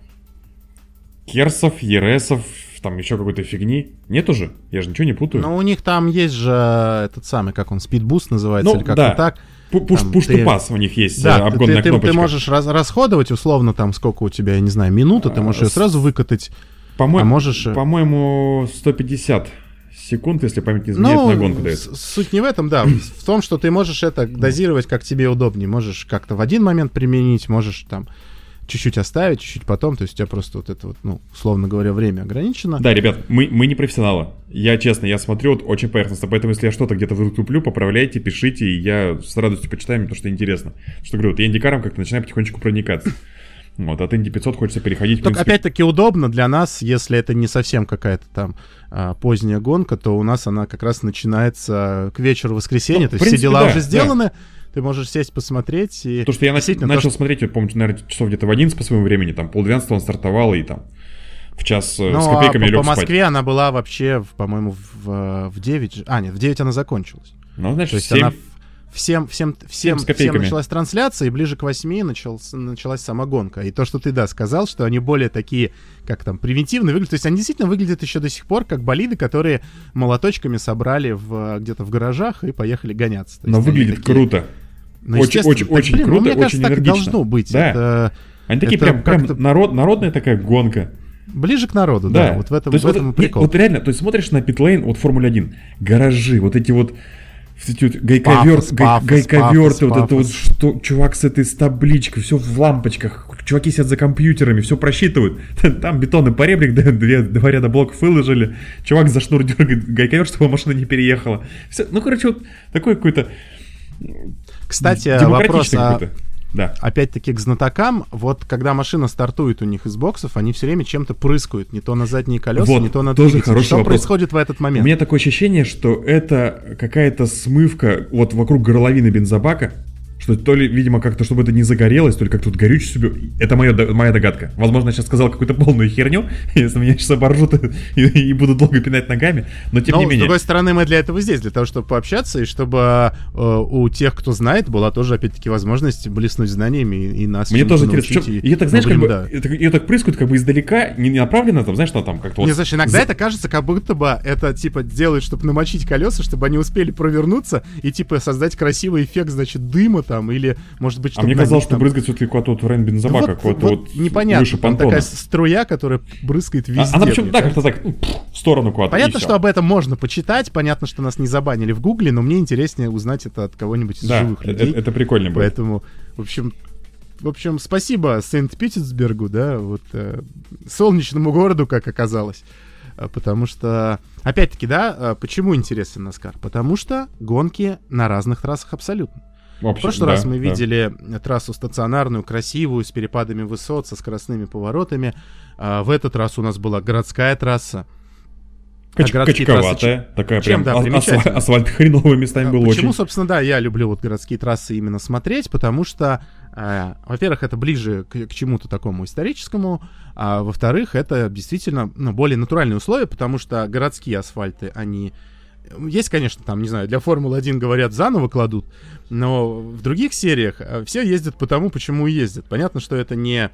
Керсов, ЕРСов, там еще какой-то фигни. Нету же, я же ничего не путаю. Ну, у них там есть же этот самый, как он, спидбуст называется, Ну, или как-то да. так. Пу- Пуш, там пуш ты- to pass у них есть Да, э, обгонная ты, кнопочка. ты можешь раз- расходовать условно там сколько у тебя, я не знаю, минуты, ты можешь ее А, сразу выкатать. По-моему, а можешь, э, По-моему, 150 секунд, если память не изменяет, Ну, на гонку дает. суть не в этом, да, в том, что ты можешь это дозировать как тебе удобнее. Можешь как-то в один момент применить, можешь там чуть-чуть оставить, чуть-чуть потом. То есть у тебя просто вот это вот, ну, условно говоря, время ограничено. Да, ребят, мы, мы не профессионалы. Я честно, я смотрю вот очень поверхностно, поэтому если я что-то где-то вытуплю, поправляйте, пишите, и я с радостью почитаю, потому что интересно. Что говорю, вот я индикаром как-то начинаю потихонечку проникаться. Вот, от Инди 500 хочется переходить, Только принципе, опять-таки удобно для нас, если это не совсем какая-то там а, поздняя гонка, то у нас она как раз начинается к вечеру воскресенья, Ну, то есть все принципе, дела да, уже да. Ты можешь сесть посмотреть и... Потому что я то, начал что- смотреть, вот, помню, наверное, часов где-то в 11 по своему времени, там, полдвенадцатого он стартовал, и там в час э, Ну, с а копейками по, лег по спать. Москве она была вообще, в- по-моему, в, в 9... же- А, нет, в 9 она закончилась. Ну, То значит, есть 7... она в- всем, всем, всем, с всем копейками. началась трансляция, и ближе к 8 начался, началась сама гонка. И то, что ты, да, сказал, что они более такие, как там, примитивные выглядят. То есть они действительно выглядят еще до сих пор как болиды, которые молоточками собрали в, где-то в гаражах и поехали гоняться. То Но выглядит такие- круто. Ну, очень- естественно. очень- Так, очень блин, ну, круто, мне кажется, очень так и энергично. должно быть. Да. Это Они такие Это прям, прям народ, народная такая гонка. ближе к народу, да. Вот в этом, То есть в вот, этом и не- прикол. вот реально, то есть смотришь на питлейн, вот Формуле 1, гаражи, вот эти вот вот гайковерт, Пафос, гай- пафос, гайковерты, вот пафос, это вот, что чувак с этой с табличкой, все в лампочках, чуваки сидят за компьютерами, все просчитывают. Там бетонный поребрик, да, две, два ряда блоков выложили, чувак за шнур дергает гайковерт, чтобы машина не переехала. Всё, ну, короче, вот такой какой-то Кстати, вопрос какой-то. Да. опять-таки к знатокам, вот когда машина стартует у них из боксов, они все время чем-то прыскают, не то на задние колеса, Вот, не то на тоже двигатель. хороший Что вопрос. происходит в этот У момент? меня такое ощущение, что это какая-то смывка вот вокруг горловины бензобака, что то ли, видимо, как-то, чтобы это не загорелось, то ли как тут горючее себе... Это моя, моя догадка. Возможно, я сейчас сказал какую-то полную херню, если меня сейчас оборжут и, и будут долго пинать ногами, но тем Но, не с менее... другой стороны, мы для этого здесь, для того, чтобы пообщаться, и чтобы э, у тех, кто знает, была тоже, опять-таки, возможность блеснуть знаниями и, и нас Мне тоже интересно. научить, Ее и так, знаешь, мы как бы, да. её так прыскают как бы издалека, не не направленно, там, знаешь, что там как-то вот... Не, знаешь, иногда за- это кажется, как будто бы это, типа, делают, чтобы намочить колеса, чтобы они успели провернуться и, типа, создать красивый эффект, значит, дыма там, или, может быть, А чтобы мне на казалось, них что там- брызгать все-таки куда-то вот в район бензобака, вот, какого-то вот вот, непонятно, выше там понтона. такая струя, которая брызгает везде. А- она причем, мне да, как-то так, ну, в сторону куда-то. Понятно, что об этом можно почитать, понятно, что нас не забанили в Гугле, но мне интереснее узнать это от кого-нибудь из Да, живых э- людей. это, это прикольно было. Поэтому, в общем, в общем, спасибо Сент-Питерсбергу, да, вот э, солнечному городу, как оказалось. А, Потому что, опять-таки, да, а, почему интересен Наскар? Потому что гонки на разных трассах абсолютно. В Вообще, прошлый да, раз мы да. видели трассу стационарную, красивую, с перепадами высот, со скоростными поворотами. А, В этот раз у нас была городская трасса. Кач- А качковатая, такая чем, прям да, асфальт, асфальт хреновый местами А был Почему, очень. собственно, да, я люблю вот городские трассы именно смотреть, потому что, э, во-первых, это ближе к, к чему-то такому историческому, а во-вторых, это действительно ну, более натуральные условия, потому что городские асфальты, они есть, конечно, там, не знаю, для Формулы-1, говорят, заново кладут, но в других сериях э, все ездят потому, почему ездят. Понятно, что это не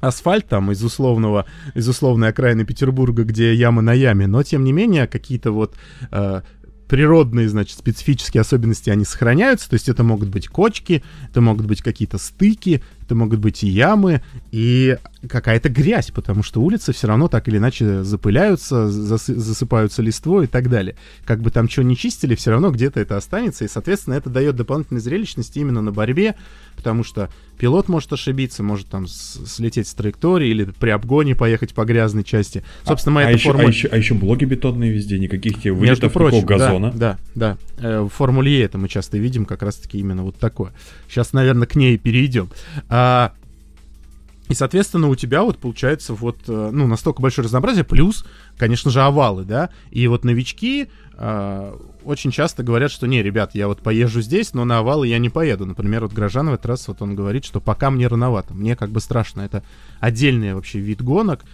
асфальт там из условного, из условной окраины Петербурга, где яма на яме, но тем не менее какие-то вот э, природные, значит, специфические особенности, они сохраняются, то есть это могут быть кочки, это могут быть какие-то стыки, это могут быть и ямы, и какая-то грязь, потому что улицы все равно так или иначе запыляются, засы- засыпаются листвой и так далее. Как бы там что ни чистили, все равно где-то это останется, и, соответственно, это дает дополнительной зрелищности именно на борьбе, потому что пилот может ошибиться, может там слететь с траектории или при обгоне поехать по грязной части. Собственно, мы а, еще, формуле- а, еще, а еще блоги бетонные везде, никаких тебе вылетов, прочим, никакого газона. Да, да, да. Э, В Формуле Е это мы часто видим как раз-таки именно вот такое. Сейчас, наверное, к ней перейдем. А, и, соответственно, у тебя вот получается вот, э, ну, настолько большое разнообразие, плюс, конечно же, овалы, да, и вот новички а, очень часто говорят, что не, ребят, я вот поезжу здесь, но на овалы я не поеду. Например, вот Грожан в этот раз вот он говорит, что пока мне рановато, мне как бы страшно, это отдельный вообще вид гонок,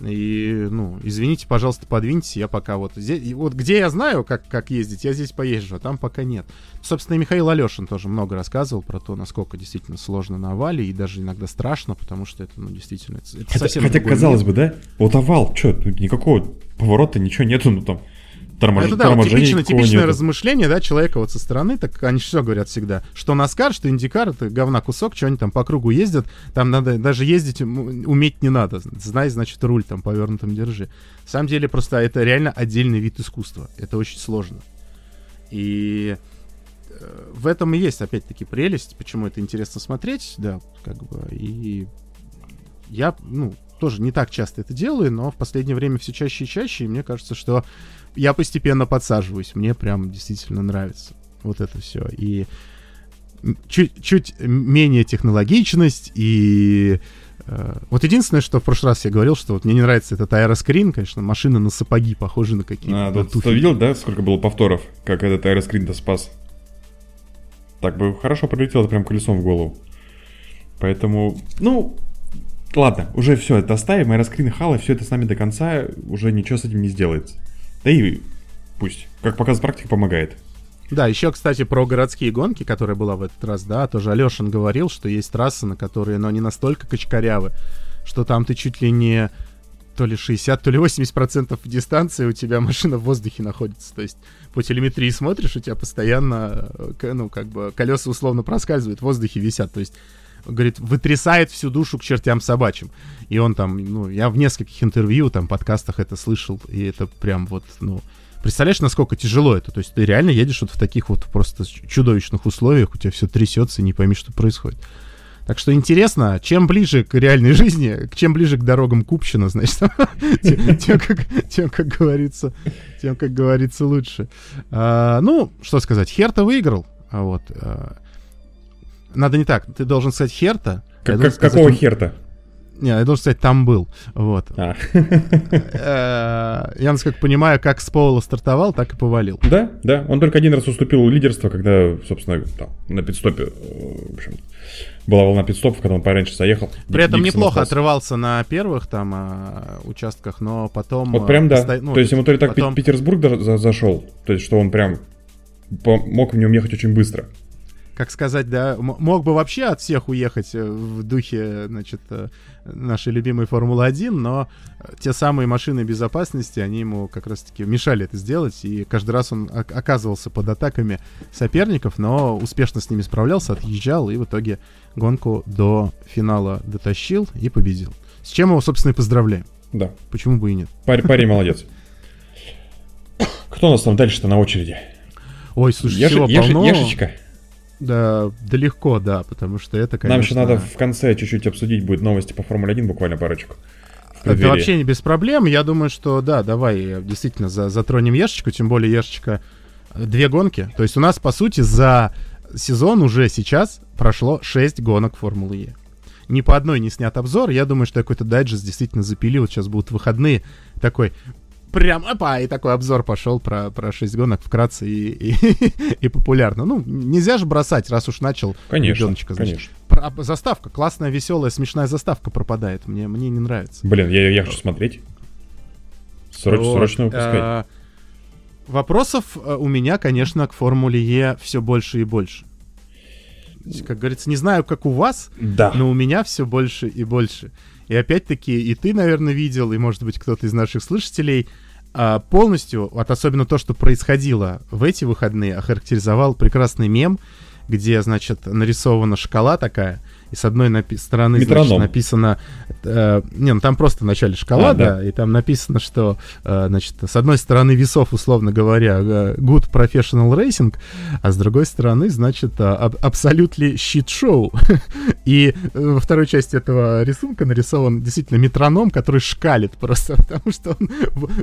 и, ну, извините, пожалуйста, подвиньтесь, я пока вот здесь... Вот где я знаю, как, как ездить, я здесь поезжу, а там пока нет. Собственно, и Михаил Алешин тоже много рассказывал про то, насколько действительно сложно на овале, и даже иногда страшно, потому что это, ну, действительно, это, это Хотя, совсем хотя казалось мир. бы, да? Вот овал, что, никакого поворота, ничего нету, ну там тормож... Это да, вот торможения типичное, типичное нету. размышление, да, человека вот со стороны, так они все говорят всегда, что Наскар, что Индикар, это говна кусок, что они там по кругу ездят, там надо, даже ездить уметь не надо, знай, значит, руль там повернутым держи. На самом деле, просто это реально отдельный вид искусства, это очень сложно. И э, в этом и есть, опять-таки, прелесть, почему это интересно смотреть, да, как бы, и я, ну, тоже не так часто это делаю, но в последнее время все чаще и чаще, и мне кажется, что я постепенно подсаживаюсь. Мне прям действительно нравится вот это все. И чуть, чуть менее технологичность и э, вот единственное, что в прошлый раз я говорил, что вот мне не нравится этот аэроскрин, конечно, машина на сапоги похожа на какие-то А, туфли. ты видел, да, сколько было повторов, как этот аэроскрин-то спас? Так бы хорошо прилетело прям колесом в голову. Поэтому, ну, ладно, уже все это оставим. Аэроскрин и халы, все это с нами до конца, уже ничего с этим не сделается. Да и пусть. Как показывает практика, помогает. Да, еще, кстати, про городские гонки, которая была в этот раз, да, тоже Алешин говорил, что есть трассы, на которые, но они настолько качкарявы, что там ты чуть ли не то ли 60, то ли 80 процентов дистанции у тебя машина в воздухе находится. То есть по телеметрии смотришь, у тебя постоянно, э, ну, как бы колеса условно проскальзывают, в воздухе висят. То есть говорит, вытрясает всю душу к чертям собачьим. И он там, ну, я в нескольких интервью, там, подкастах это слышал, и это прям вот, ну, представляешь, насколько тяжело это? То есть ты реально едешь вот в таких вот просто чудовищных условиях, у тебя все трясется, не пойми, что происходит. Так что интересно, чем ближе к реальной жизни, чем ближе к дорогам Купчина, значит, тем, тем, как, тем, как говорится, тем, как говорится, лучше. А, ну, что сказать, Херта выиграл, а вот. а, надо не так, ты должен сказать Херта. Как- как- сказать, какого херта? Не, я должен сказать, там был. Вот. А. Э, Я, насколько понимаю, как с Пола стартовал, так и повалил. Да, да. Он только один раз уступил лидерство, когда, собственно, там, на пидстопе, э, в общем, была волна пидстопов, когда он пораньше заехал. При этом Диксон неплохо остался. отрывался на первых там а, участках, но потом... Вот прям да. посто- ну, то есть ему то ли так потом- Петербург за- зашел, то есть что он прям мог в нем ехать очень быстро. Как сказать, да, мог бы вообще от всех уехать э, в духе, значит, э, нашей любимой Формулы-1, но э, те самые машины безопасности, они ему как раз-таки мешали это сделать, и каждый раз он оказывался под атаками соперников, но успешно с ними справлялся, отъезжал, и в итоге гонку до финала дотащил и победил. С чем его, собственно, и поздравляем. Да, Почему бы и нет? парень, парень молодец. Кто у нас там дальше-то на очереди? Ой, слушай, Еши- всего Еши- полно. Ешечка. Да, да легко, да, потому что это, конечно... Нам еще надо в конце чуть-чуть обсудить будет новости по Формуле 1, буквально парочку. Это вообще не без проблем. Я думаю, что да, давай э, действительно за, затронем Ешечку, тем более Ешечка две гонки. То есть у нас, по сути, за сезон уже сейчас прошло 6 гонок Формулы Е. Ни по одной не снят обзор. Я думаю, что какой-то дайджест действительно запилил. Сейчас будут выходные. Такой прям, опа, и такой обзор пошел про, про 6 гонок вкратце и, и, и популярно. Ну, нельзя же бросать, раз уж начал Конечно, ребеночка, значит. конечно. Про- а, заставка, классная, веселая, смешная заставка пропадает. Мне, мне не нравится. Блин, я, я хочу смотреть. Сроч- Вот, Срочно выпускать. э, Вопросов э, у меня, конечно, к Формуле Е все больше и больше. Как говорится, не знаю, как у вас, Да. но у меня все больше и больше. И опять-таки, и ты, наверное, видел, и, может быть, кто-то из наших слушателей, а, полностью, вот особенно то, что происходило в эти выходные, охарактеризовал прекрасный мем, где, значит, нарисована шкала такая, и с одной напи- стороны значит, написано... э, не, ну там просто в начале шкала, А, да, да. и там написано, что, э, значит, с одной стороны весов, условно говоря, э, good professional racing, а с другой стороны, значит, а, аб- absolutely shit show. И э, во второй части этого рисунка нарисован действительно метроном, который шкалит просто, потому что он,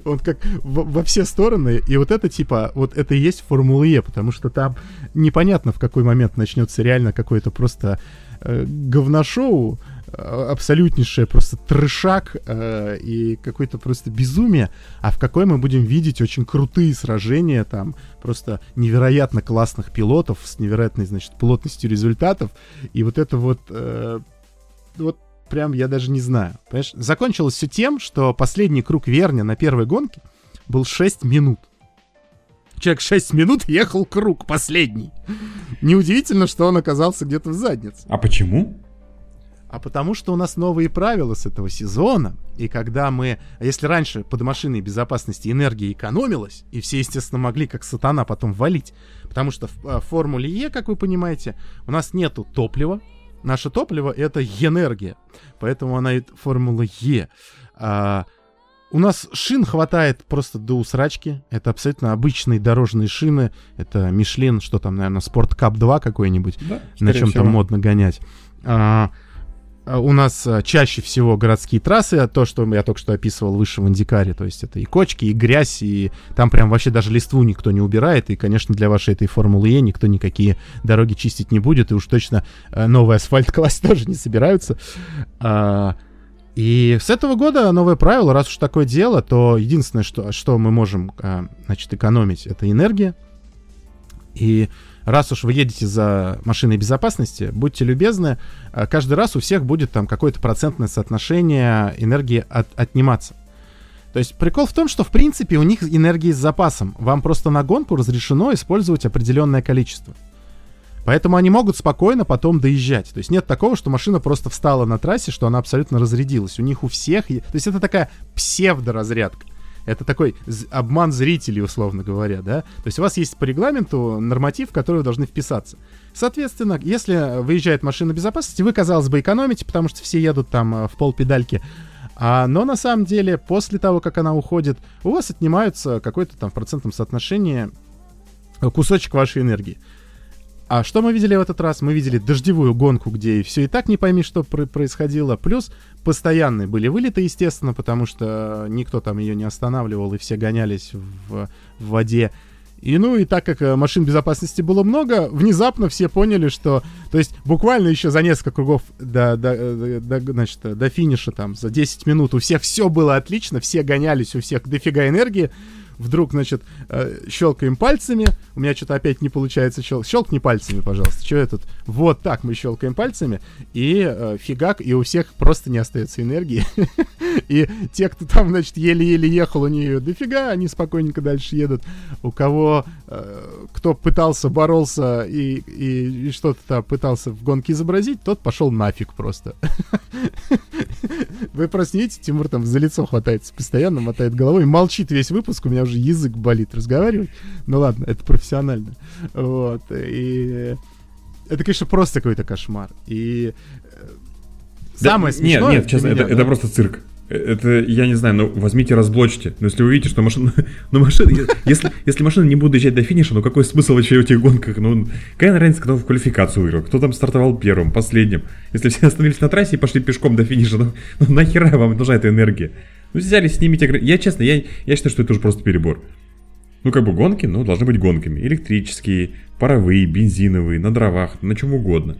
он как во, во все стороны. И вот это типа, вот это и есть Формула Е, потому что там непонятно, в какой момент начнется реально какое-то просто э, говношоу, э, абсолютнейшее просто трешак э, и какое-то просто безумие, а в какой мы будем видеть очень крутые сражения, там просто невероятно классных пилотов с невероятной, значит, плотностью результатов, и вот это вот, э, вот прям я даже не знаю. Понимаешь, закончилось все тем, что последний круг Верня на первой гонке был 6 минут. Человек 6 минут ехал круг последний. Неудивительно, что он оказался где-то в заднице. А почему? А потому что у нас новые правила с этого сезона, и когда мы... А если раньше под машиной безопасности энергия экономилась, и все, естественно, могли как сатана потом валить, потому что в а, Формуле Е, как вы понимаете, у нас нету топлива, наше топливо — это энергия, поэтому она и Формула Е. А, у нас шин хватает просто до усрачки. Это абсолютно обычные дорожные шины. Это Мишлин, что там, наверное, Спорт Кап 2 какой-нибудь Да, на чем там модно гонять. А, а, у нас а, чаще всего городские трассы, а то, что я только что описывал выше в Индикаре, то есть это и кочки, и грязь, и там прям вообще даже листву никто не убирает, и, конечно, для вашей этой Формулы Е никто никакие дороги чистить не будет, и уж точно а, новый асфальт класть тоже не собираются. А, и с этого года новое правило, раз уж такое дело, то единственное, что, что мы можем, а, значит, экономить, это энергия. И раз уж вы едете за машиной безопасности, будьте любезны, а, каждый раз у всех будет там какое-то процентное соотношение энергии от- отниматься. То есть прикол в том, что в принципе у них энергии с запасом. Вам просто на гонку разрешено использовать определенное количество. Поэтому они могут спокойно потом доезжать. То есть нет такого, что машина просто встала на трассе, что она абсолютно разрядилась. У них у всех... То есть это такая псевдоразрядка. Это такой обман зрителей, условно говоря, да? То есть у вас есть по регламенту норматив, в который вы должны вписаться. Соответственно, если выезжает машина безопасности, вы, казалось бы, экономите, потому что все едут там э, в пол педальки. А, но на самом деле, после того, как она уходит, у вас отнимаются какой-то там в процентном соотношении кусочек вашей энергии. А что мы видели в этот раз? Мы видели дождевую гонку, где все и так не пойми, что про- происходило. Плюс постоянные были вылеты, естественно, потому что никто там ее не останавливал, и все гонялись в, в воде. И ну и так как э, машин безопасности было много, внезапно все поняли, что... То есть буквально еще за несколько кругов до, до, до, значит, до финиша, там, за 10 минут у всех все было отлично, все гонялись, у всех дофига энергии. Вдруг, значит, э, щелкаем пальцами. У меня что-то опять не получается щелк. Щелкни пальцами, пожалуйста. Что я тут? Вот так мы щелкаем пальцами. И э, фигак, и у всех просто не остается энергии. И те, кто там, значит, еле-еле ехал, у нее дофига, они спокойненько дальше едут. У кого, э, кто пытался, боролся и, и, и что-то там пытался в гонке изобразить, тот пошел нафиг просто. Вы видите, Тимур там за лицо хватается постоянно, мотает головой, молчит весь выпуск, у меня уже язык болит разговаривать. Ну ладно, это профессионально. Вот, и... Это, конечно, просто какой-то кошмар. И э, Да, самое Нет, смешное... нет, для честно, меня, это, да, это просто цирк. Э, Это, я не знаю, ну возьмите, разблочьте. Но если вы видите, что машина... Ну, машина... Если, если машина не будет доезжать до финиша, ну какой смысл вообще в этих гонках? Ну, какая разница, кто в квалификацию выиграл? Кто там стартовал первым, последним? Если все остановились на трассе и пошли пешком до финиша, ну, ну нахера вам нужна эта энергия? Ну, взяли, снимите... огр- Я, честно, я, я считаю, что это уже просто перебор. Ну, как бы гонки, ну, должны быть гонками. Электрические, паровые, бензиновые, на дровах, на чем угодно.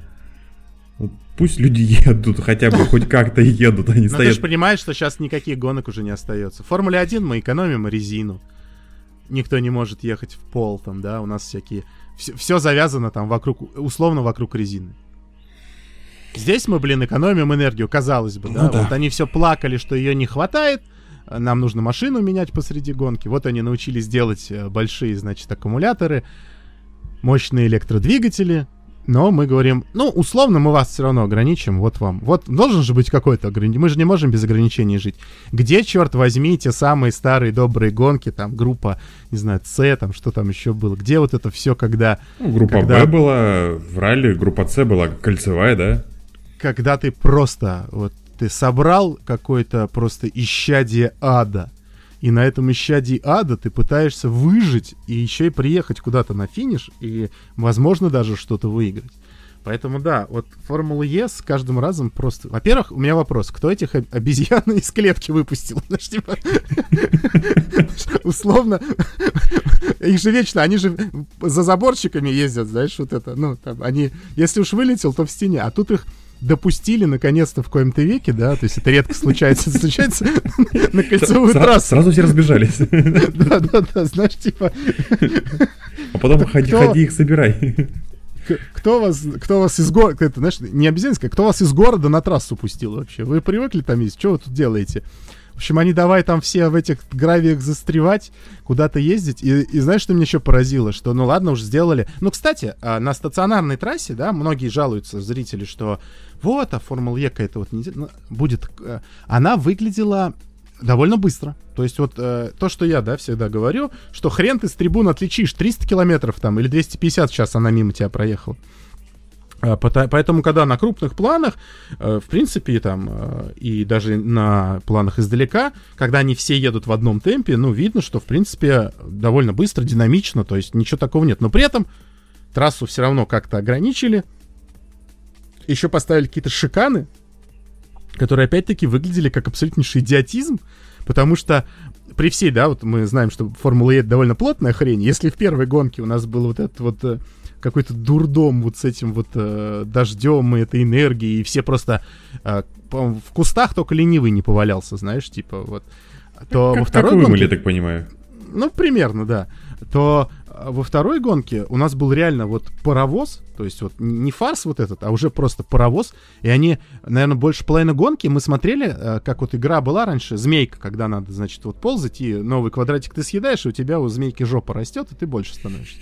Вот пусть люди едут, хотя бы хоть как-то едут, они Но ты стоят. же понимаешь, что сейчас никаких гонок уже не остается. В Формуле 1 мы экономим резину. Никто не может ехать в пол там, да, у нас всякие... Все, завязано там вокруг, условно вокруг резины. Здесь мы, блин, экономим энергию, казалось бы, да? Ну да. Вот они все плакали, что ее не хватает, нам нужно машину менять посреди гонки. Вот они научились делать э, большие, значит, аккумуляторы, мощные электродвигатели, но мы говорим, ну, условно мы вас все равно ограничим, вот вам. Вот должен же быть какой-то ограничение. Мы же не можем без ограничений жить. Где, черт возьми, те самые старые добрые гонки, там, группа, не знаю, С, там, что там еще было? Где вот это все, когда... Ну, группа когда, Б была в ралли, группа С была кольцевая, да? Когда ты просто, вот, ты собрал какое-то просто исчадие ада, и на этом исчадии ада ты пытаешься выжить и еще и приехать куда-то на финиш, и, возможно, даже что-то выиграть. Поэтому да, вот Формула Е с каждым разом просто... Во-первых, у меня вопрос, кто этих обезьян из клетки выпустил? Типа... Условно, их же вечно, они же за заборчиками ездят, знаешь, вот это, ну, там, они, если уж вылетел, то в стене, а тут их допустили наконец-то в коем-то веке, да, то есть это редко случается, случается на кольцевую трассу. Сразу все разбежались. Да-да-да, знаешь, типа... А потом ходи, ходи их собирай. Кто вас, кто вас из города, это, знаешь, не обезьян, кто вас из города на трассу пустил вообще? Вы привыкли там есть, что вы тут делаете? Общем, они давай там все в этих гравиях застревать, куда-то ездить. И, и знаешь, что меня еще поразило? Что, ну ладно, уже сделали. Ну, кстати, а, на стационарной трассе, да, многие жалуются, зрители, что вот, а Формула Е какая-то вот не ну, будет... Э, она выглядела довольно быстро. То есть вот э, то, что я, да, всегда говорю, что хрен ты с трибун отличишь 300 километров там или 250 сейчас она мимо тебя проехала. Э, поэтому, когда на крупных планах, э, в принципе, там, э, и даже на планах издалека, когда они все едут в одном темпе, ну, видно, что, в принципе, довольно быстро, динамично, то есть ничего такого нет. Но при этом трассу все равно как-то ограничили, еще поставили какие-то шиканы, которые опять-таки выглядели как абсолютнейший идиотизм, потому что при всей, да, вот мы знаем, что Формула Е довольно плотная хрень. Если в первой гонке у нас был вот этот вот э, какой-то дурдом вот с этим вот э, дождем и этой энергией, и все просто э, в кустах только ленивый не повалялся, знаешь, типа вот. То как, во второй как гонке... я так понимаю. Ну, примерно, да. То во второй гонке у нас был реально вот паровоз, то есть вот не фарс вот этот, а уже просто паровоз, и они, наверное, больше половины гонки мы смотрели, э, как вот игра была раньше, змейка, когда надо, значит, вот ползать, и новый квадратик ты съедаешь, и у тебя у змейки жопа растет, и ты больше становишься.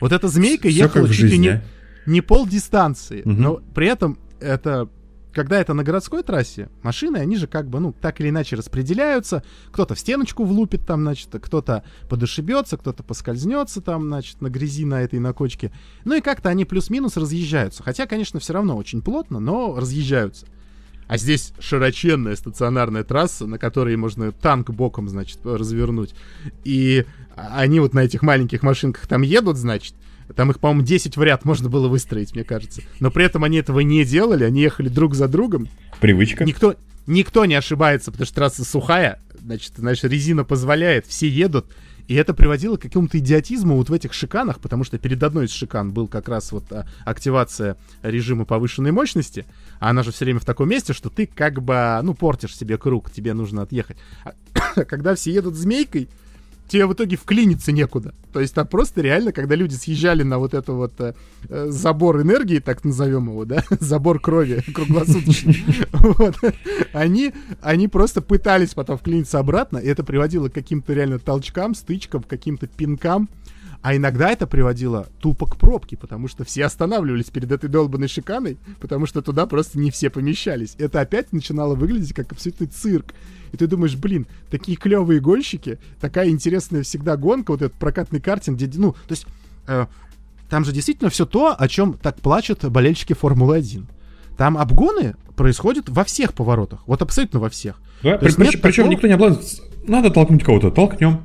Вот эта змейка Все ехала чуть ли не, а? не пол дистанции, угу. но при этом это когда это на городской трассе, машины, они же как бы, ну, так или иначе распределяются. Кто-то в стеночку влупит там, значит, кто-то подошибется, кто-то поскользнется там, значит, на грязи на этой на кочке. Ну и как-то они плюс-минус разъезжаются. Хотя, конечно, все равно очень плотно, но разъезжаются. А здесь широченная стационарная трасса, на которой можно танк боком, значит, развернуть. И они вот на этих маленьких машинках там едут, значит, там их, по-моему, 10 в ряд можно было выстроить, мне кажется. Но при этом они этого не делали, они ехали друг за другом. Привычка. Никто, никто не ошибается, потому что трасса сухая, значит, значит, резина позволяет, все едут. И это приводило к какому-то идиотизму вот в этих шиканах, потому что перед одной из шикан был как раз вот а, активация режима повышенной мощности, а она же все время в таком месте, что ты как бы, ну, портишь себе круг, тебе нужно отъехать. А когда все едут змейкой, тебе в итоге вклиниться некуда. То есть там просто реально, когда люди съезжали на вот это вот э, э забор энергии, так назовем его, да, забор крови круглосуточный, вот, они, они просто пытались потом вклиниться обратно, и это приводило к каким-то реально толчкам, стычкам, каким-то пинкам, а иногда это приводило тупо к пробке, потому что все останавливались перед этой долбанной шиканой, потому что туда просто не все помещались. Это опять начинало выглядеть как абсолютный цирк. И ты думаешь, блин, такие клевые гонщики, такая интересная всегда гонка, вот этот прокатный картинг, где, ну, то есть, э, там же действительно все то, о чем так плачут болельщики Формулы-1. Там обгоны происходят во всех поворотах, вот абсолютно во всех. Да, при, причем, причем никто не обладает, надо толкнуть кого-то, толкнем.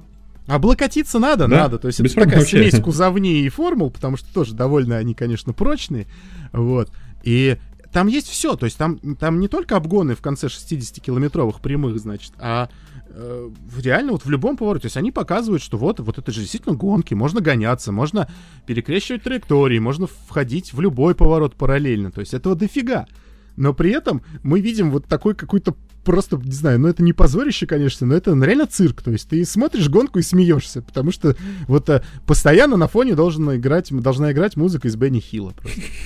Облокотиться надо, да? надо. То есть Без это такая вообще. смесь кузовней и формул, потому что тоже довольно они, конечно, прочные. Вот. И там есть все. То есть там, там не только обгоны в конце 60-километровых прямых, значит, а э, реально вот в любом повороте. То есть они показывают, что вот, вот это же действительно гонки. Можно гоняться, можно перекрещивать траектории, можно входить в любой поворот параллельно. То есть этого дофига. Но при этом мы видим вот такой какой-то просто, не знаю, ну это не позорище, конечно, но это реально цирк. То есть ты смотришь гонку и смеешься, потому что вот а, постоянно на фоне должен играть, должна играть музыка из Бенни Хилла.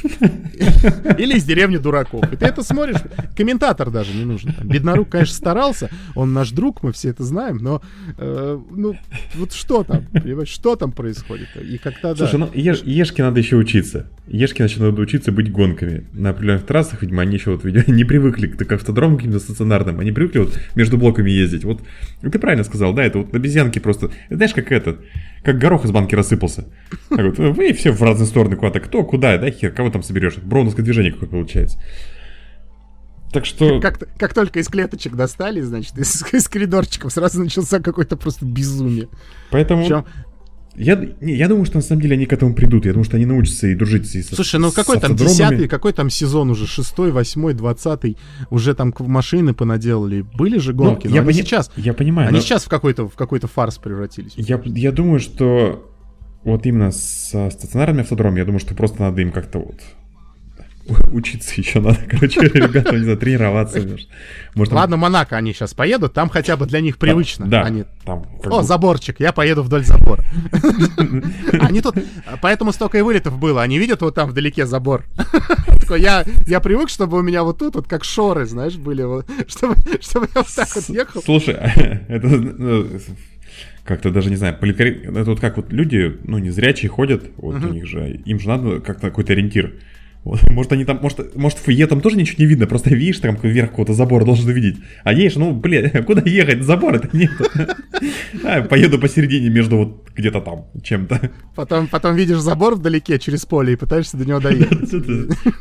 Или из деревни дураков. И ты это смотришь, комментатор даже не нужен. Там, Беднорук, конечно, старался, он наш друг, мы все это знаем, но э, ну вот что там, понимаешь, что там происходит? И как-то, да. Слушай, ну еш, Ешке надо еще учиться. Ешке значит, надо учиться быть гонками. На определенных трассах, видимо, они еще вот видимо, не привыкли к автодромам каким-то стационарным, они привыкли вот между блоками ездить. Вот ты правильно сказал, да, это вот обезьянки просто, знаешь, как этот, как горох из банки рассыпался. Так вот, вы все в разные стороны куда-то, кто куда, да, хер, кого там соберешь? Броуновское движение какое получается. Так что... Как, как только из клеточек достали, значит, из, из коридорчиков сразу начался какой-то просто безумие. Поэтому... Причем я, не, я думаю, что на самом деле они к этому придут. Я думаю, что они научатся и дружить с Слушай, ну какой там десятый, какой там сезон уже? Шестой, восьмой, двадцатый? Уже там машины понаделали. Были же гонки, ну, но я они пони... сейчас... Я понимаю. Они но... сейчас в какой-то, в какой-то фарс превратились. Я, я думаю, что вот именно со стационарными автодромами, я думаю, что просто надо им как-то вот Учиться еще надо, короче, ребята, не знаю, тренироваться. Может, Ладно, Монако они сейчас поедут, там хотя бы для них привычно. Да, они... там. О, бы... заборчик, я поеду вдоль забора. Они тут, поэтому столько и вылетов было, они видят вот там вдалеке забор. Я, я привык, чтобы у меня вот тут, вот как шоры, знаешь, были, чтобы, чтобы я вот так вот ехал. Слушай, это ну, как-то даже не знаю, поликари... это вот как вот люди, ну, не зрячие ходят, вот у них же, им же надо как-то какой-то ориентир. Вот, может, они там, может, может, в фуе там тоже ничего не видно, просто видишь, там вверх какого-то забора должен увидеть. А едешь, ну, блин, куда ехать? Забора-то нет. А, поеду посередине между вот где-то там чем-то. Потом, потом видишь забор вдалеке через поле и пытаешься до него доехать.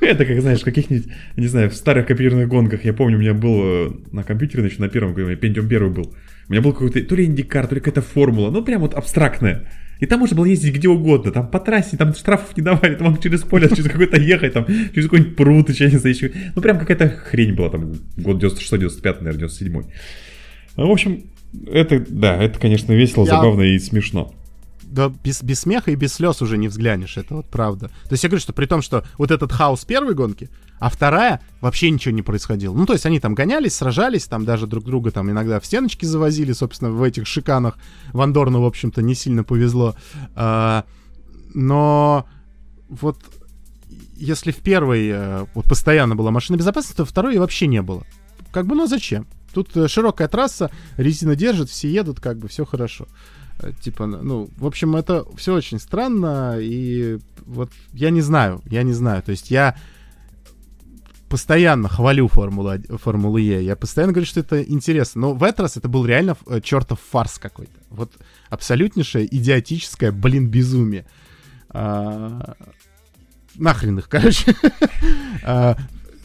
Это как, знаешь, каких-нибудь, не знаю, в старых компьютерных гонках. Я помню, у меня был э, на компьютере, значит, на первом, Pentium первый был. У меня был какой-то, то ли индикар, то ли какая-то формула, ну, прям вот абстрактная. И там можно было ездить где угодно, там по трассе, там штрафов не давали, там через поле, через какой-то ехать, там через какой-нибудь пруд, еще не знаю, еще. Ну прям какая-то хрень была, там год 96-95, наверное, 97 В общем, это, да, это, конечно, весело, Я... забавно и смешно да без, без смеха и без слез уже не взглянешь, это вот правда. То есть я говорю, что при том, что вот этот хаос первой гонки, а вторая вообще ничего не происходило. Ну, то есть они там гонялись, сражались, там даже друг друга там иногда в стеночки завозили, собственно, в этих шиканах. Вандорну, в общем-то, не сильно повезло. А, но вот если в первой э, вот постоянно была машина безопасности, то второй вообще не было. Как бы, ну зачем? Тут э, широкая трасса, резина держит, все едут, как бы все хорошо. Э, типа, ну, в общем, это все очень странно, и вот я не знаю, я не знаю. То есть я постоянно хвалю Формулу, Формулу Е, я постоянно говорю, что это интересно, но в этот раз это был реально э, чертов фарс какой-то. Вот абсолютнейшее идиотическое, блин, безумие. А, нахрен их, короче. а,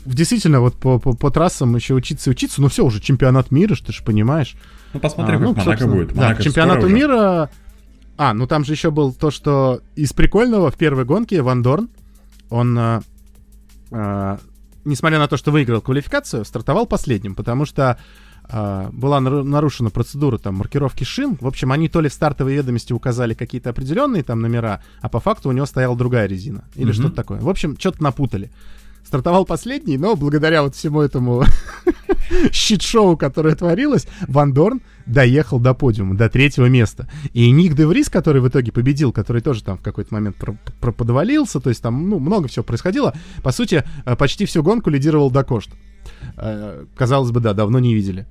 действительно, вот по, по, по трассам еще учиться и учиться, но все, уже чемпионат мира, ты же понимаешь. Ну, посмотрим, а, ну, как Монако будет. Монако да, чемпионату мира... А, ну там же еще был то, что из прикольного в первой гонке Ван Дорн, он, а, а, несмотря на то, что выиграл квалификацию, стартовал последним, потому что а, была нарушена процедура там маркировки шин. В общем, они то ли в стартовой ведомости указали какие-то определенные там номера, а по факту у него стояла другая резина или mm-hmm. что-то такое. В общем, что-то напутали стартовал последний, но благодаря вот всему этому щит-шоу, которое творилось, Ван Дорн доехал до подиума, до третьего места. И Ник Де Врис, который в итоге победил, который тоже там в какой-то момент подвалился, то есть там ну, много всего происходило, по сути, э, почти всю гонку лидировал Дакошт. Э, казалось бы, да, давно не видели.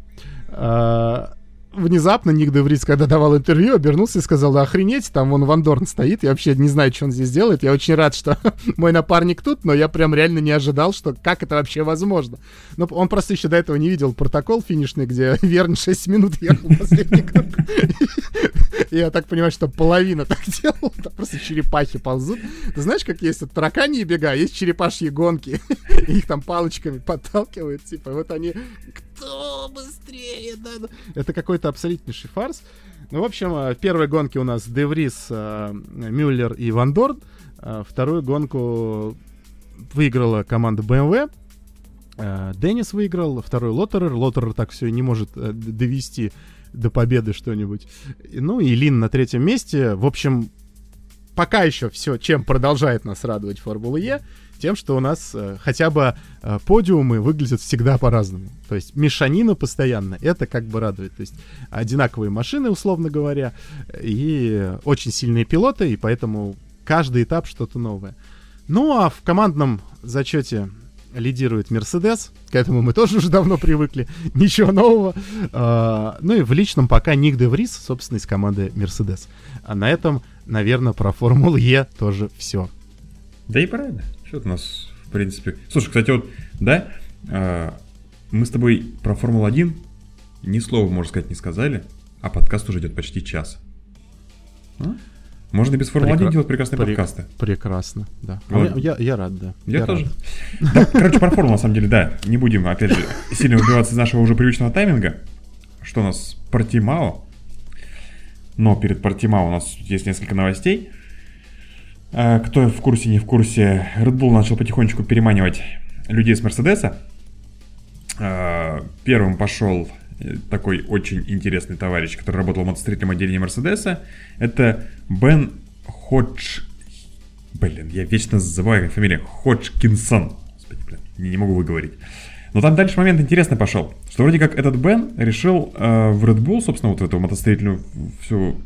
Внезапно Ник Деврис, когда давал интервью, обернулся и сказал, да охренеть, там вон Ван Дорн стоит, я вообще не знаю, что он здесь делает, я очень рад, что мой напарник тут, но я прям реально не ожидал, что как это вообще возможно. Ну, он просто еще до этого не видел протокол финишный, где Верн 6 минут ехал последний круг. Я так понимаю, что половина так делала, там просто черепахи ползут. Ты знаешь, как есть вот тараканьи бега, есть черепашьи гонки, их там палочками подталкивают, типа, вот они кто быстрее? Ну, это какой-то абсолютнейший фарс. Ну, в общем, в э, первой гонке у нас Деврис, э, Мюллер и Ван Дорн. Э, вторую гонку выиграла команда BMW. Деннис выиграл, второй Лоттерер. Лоттерер так все не может довести до победы что-нибудь. Ну и Лин на третьем месте. В общем, пока еще все, чем продолжает нас радовать Формула Е, тем, что у нас э, хотя бы э, подиумы выглядят всегда по-разному. То есть мешанина постоянно, это как бы радует. То есть одинаковые машины, условно говоря, и очень сильные пилоты, и поэтому каждый этап что-то новое. Ну а в командном зачете лидирует Мерседес. К этому мы тоже уже давно привыкли. Ничего нового. А, ну и в личном пока Ник Де Врис, собственно, из команды Мерседес. А на этом, наверное, про Формулу Е тоже все. Да и правильно. Что у нас, в принципе... Слушай, кстати, вот, да, а, мы с тобой про Формулу-1 ни слова, можно сказать, не сказали, а подкаст уже идет почти час. А? Можно без Формулы-1 Прекра... делать прекрасные Прек... подкасты. Прекрасно, да. Вот. Я, я, я рад, да. Я, я тоже. Да, короче, про Формулу, на самом деле, да. Не будем, опять же, сильно выбиваться из нашего уже привычного тайминга. Что у нас? Портимао. Но перед Портимао у нас есть несколько новостей. А, кто в курсе, не в курсе, Red Bull начал потихонечку переманивать людей с Мерседеса. А, первым пошел такой очень интересный товарищ, который работал в мотостроительном отделении Мерседеса. Это Бен Ходж... Блин, я вечно забываю фамилию. Ходжкинсон. Господи, блин, не, могу выговорить. Но там дальше момент интересный пошел. Что вроде как этот Бен решил э, в Red Bull, собственно, вот эту мотостроительную всю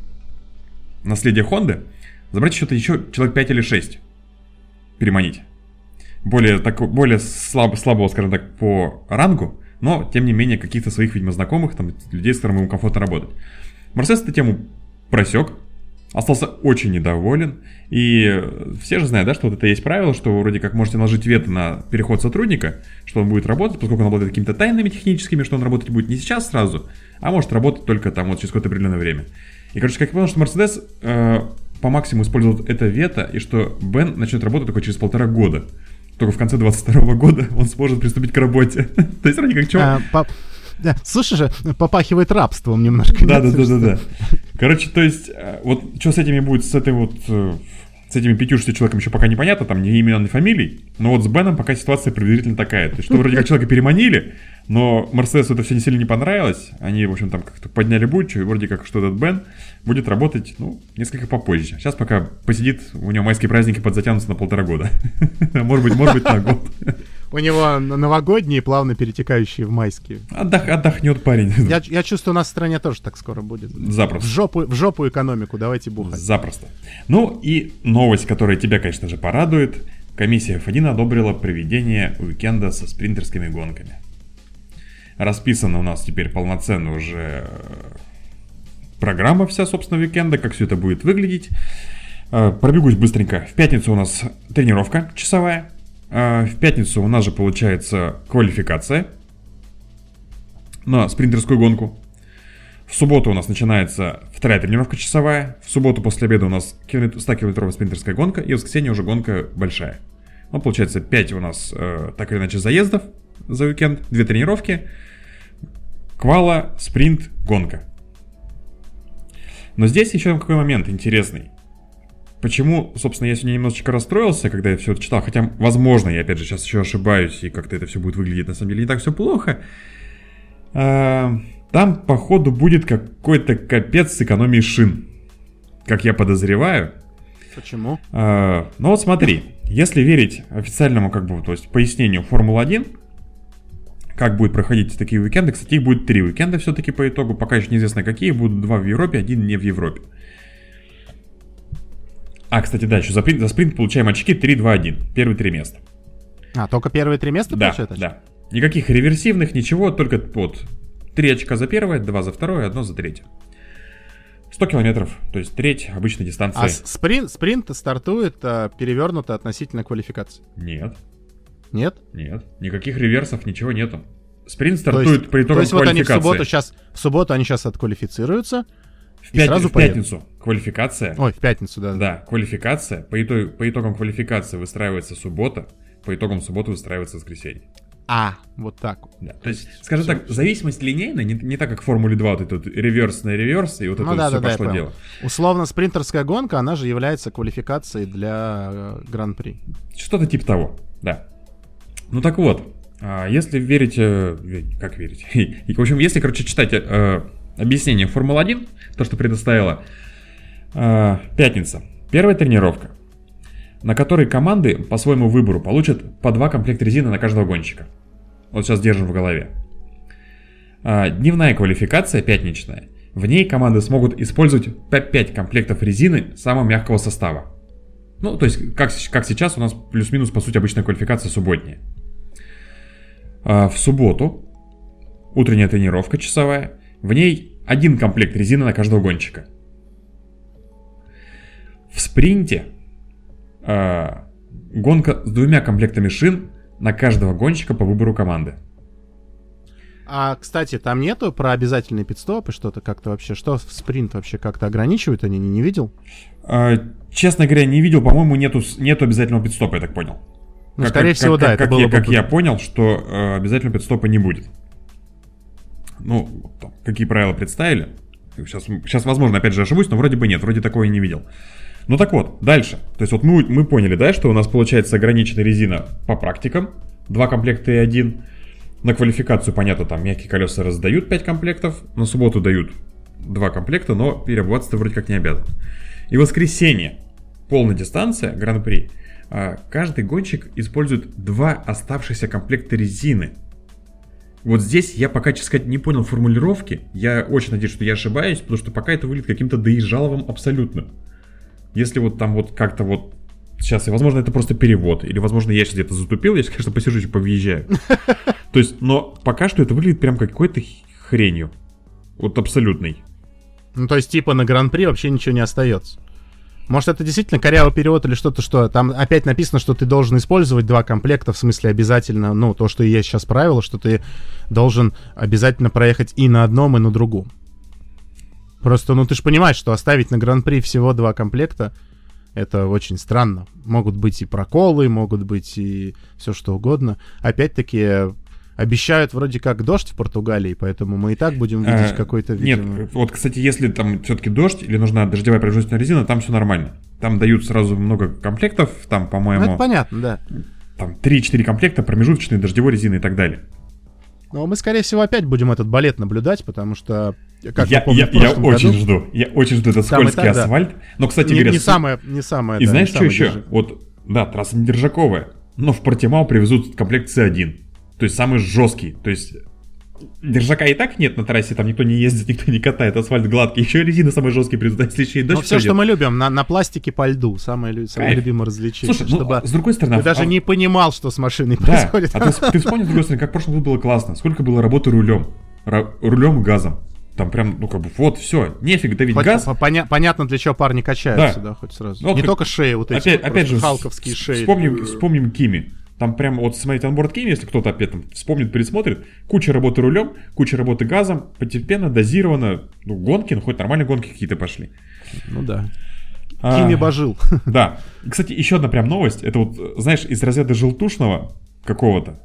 наследие Хонды, забрать что-то еще человек 5 или 6. Переманить. Более, так, более слаб, слабого, скажем так, по рангу, но, тем не менее, каких-то своих, видимо, знакомых, там, людей, с которыми ему комфортно работать. Мерседес эту тему просек, остался очень недоволен. И все же знают, да, что вот это есть правило, что вроде как можете наложить вето на переход сотрудника, что он будет работать, поскольку он обладает какими-то тайнами техническими, что он работать будет не сейчас сразу, а может работать только там вот через какое-то определенное время. И, короче, как я понял, что Мерседес по максимуму использует это вето, и что Бен начнет работать только через полтора года только в конце 22 года он сможет приступить к работе. То есть вроде как что... А, по... Да, слушай же, попахивает рабством немножко. Да, да, да, да, да. Короче, то есть, э, вот что с этими будет, с этой вот э, с этими 50 человеком еще пока непонятно, там ни имен, ни фамилий. Но вот с Беном пока ситуация приблизительно такая. То есть, что вроде как человека переманили, но Мерседесу это все не сильно не понравилось. Они, в общем, там как-то подняли бучу, и вроде как, что этот Бен будет работать, ну, несколько попозже. Сейчас пока посидит, у него майские праздники подзатянутся на полтора года. Может быть, может быть, на год. У него новогодние, плавно перетекающие в майские. Отдох, отдохнет парень. Я, я чувствую, у нас в стране тоже так скоро будет. Запросто. В жопу, в жопу экономику, давайте бухать. Запросто. Ну и новость, которая тебя, конечно же, порадует. Комиссия F1 одобрила проведение уикенда со спринтерскими гонками. Расписана у нас теперь полноценно уже э, программа вся, собственно, уикенда, как все это будет выглядеть. Э, пробегусь быстренько. В пятницу у нас тренировка часовая. Э, в пятницу у нас же получается квалификация на спринтерскую гонку. В субботу у нас начинается вторая тренировка часовая. В субботу после обеда у нас 100-километровая спринтерская гонка. И в воскресенье уже гонка большая. Ну, получается 5 у нас, э, так или иначе, заездов за уикенд. Две тренировки. Квала, спринт, гонка. Но здесь еще какой момент интересный. Почему, собственно, я сегодня немножечко расстроился, когда я все это читал, хотя, возможно, я опять же сейчас еще ошибаюсь, и как-то это все будет выглядеть на самом деле не так все плохо. А, там, походу, будет какой-то капец с экономией шин. Как я подозреваю. Почему? А, ну вот смотри, если верить официальному, как бы, то есть пояснению Формулы-1, как будет проходить такие уикенды. Кстати, их будет три уикенда все-таки по итогу. Пока еще неизвестно какие. Будут два в Европе, один не в Европе. А, кстати, да, еще за, спринт, за спринт получаем очки 3-2-1. Первые три места. А, только первые три места да, получают очки? Да, Никаких реверсивных, ничего, только вот три очка за первое, два за второе, одно за третье. 100 километров, то есть треть обычной дистанции. А спринт, спринт стартует а, перевернуто относительно квалификации? Нет. Нет? Нет. Никаких реверсов, ничего нету. Спринт стартует есть, по итогам То есть вот они в субботу сейчас, в субботу они сейчас отквалифицируются. В, пят... сразу в пятницу поедут. квалификация. Ой, в пятницу, да. Да, квалификация. По, итог... по итогам квалификации выстраивается суббота, по итогам субботы выстраивается воскресенье. А, вот так. Да. То есть, скажем все, так, все. зависимость линейная, не, не так, как в Формуле 2, вот этот реверс на реверс, и вот ну, это да, вот да, все да, пошло дело. Условно, спринтерская гонка, она же является квалификацией для э, Гран-при. Что-то типа того, да. Ну так вот, а, если верить, э, как верить, в общем, если, короче, читать э, объяснение Формулы-1, то, что предоставила э, Пятница, Первая тренировка, на которой команды по своему выбору получат по два комплекта резины на каждого гонщика. Вот сейчас держим в голове. А, дневная квалификация, пятничная. В ней команды смогут использовать по 5 комплектов резины самого мягкого состава. Ну, то есть, как, как сейчас у нас плюс-минус, по сути, обычная квалификация субботняя. А в субботу утренняя тренировка часовая. В ней один комплект резины на каждого гонщика. В спринте э, гонка с двумя комплектами шин на каждого гонщика по выбору команды. А, кстати, там нету про обязательные пидстопы что-то как-то вообще? Что в спринт вообще как-то ограничивают они? Не, не видел? Э, честно говоря, не видел. По-моему, нету, нету обязательного пидстопа, я так понял. Ну, как, скорее как, всего, как, да, как, это было я, бы... Как я понял, что э, обязательного пидстопа не будет. Ну, там, какие правила представили. Сейчас, сейчас, возможно, опять же ошибусь, но вроде бы нет, вроде такого и не видел. Ну так вот, дальше. То есть вот мы, мы поняли, да, что у нас получается ограниченная резина по практикам. Два комплекта и один. На квалификацию, понятно, там мягкие колеса раздают 5 комплектов. На субботу дают два комплекта, но переобуваться ты вроде как не обязан. И воскресенье. Полная дистанция, гран-при. А, каждый гонщик использует два оставшихся комплекта резины. Вот здесь я пока, честно сказать, не понял формулировки. Я очень надеюсь, что я ошибаюсь, потому что пока это выглядит каким-то доезжаловым абсолютно. Если вот там вот как-то вот Сейчас, возможно, это просто перевод, или, возможно, я сейчас где-то затупил, я, конечно, посижу и повъезжаю. То есть, но пока что это выглядит прям какой-то хренью. Вот абсолютной. Ну, то есть, типа, на Гран-при вообще ничего не остается. Может, это действительно корявый перевод или что-то, что там опять написано, что ты должен использовать два комплекта, в смысле обязательно, ну, то, что есть сейчас правило, что ты должен обязательно проехать и на одном, и на другом. Просто, ну, ты же понимаешь, что оставить на Гран-при всего два комплекта, это очень странно. Могут быть и проколы, могут быть и все что угодно. Опять-таки, обещают вроде как дождь в Португалии, поэтому мы и так будем видеть а, какой-то... Видимо... Нет, вот, кстати, если там все-таки дождь или нужна дождевая производственная резина, там все нормально. Там дают сразу много комплектов, там, по-моему... Ну, это понятно, да. Там 3-4 комплекта промежуточной дождевой резины и так далее. Но мы, скорее всего, опять будем этот балет наблюдать, потому что как я, помню, я, я очень году, жду. Я очень жду этот скользкий так, асфальт. Да. Но, кстати не, говоря... Не самое, не самое, И да, знаешь, что еще? Держи. Вот, да, трасса не держаковая, но в Портимау привезут комплект C1. То есть самый жесткий. То есть Держака и так нет на трассе, там никто не ездит, никто не катает, асфальт гладкий. Еще резина самые жесткие придут, а если еще и дождь Но все, что мы любим, на, на пластике по льду, самое, самое любимое развлечение. Слушай, ну, чтобы ну, с другой стороны... Ты а, даже не понимал, что с машиной да, происходит. а ты, ты вспомни, с другой стороны, как в прошлом году было классно. Сколько было работы рулем. Рулем и газом. Там прям, ну как бы, вот, все, нефиг давить хоть газ. Поня- понятно, для чего парни качаются, да, да хоть сразу. Ну, не как... только шеи, вот эти опять, опять же, халковские шеи. Вспомним, вспомним Кими. Там прям, вот смотрите, онборд Кими, если кто-то опять там вспомнит, пересмотрит, куча работы рулем, куча работы газом, постепенно, дозированно, ну, гонки, ну, хоть нормальные гонки какие-то пошли. Ну да. А, Кими божил. Да. Кстати, еще одна прям новость, это вот, знаешь, из разряда желтушного какого-то,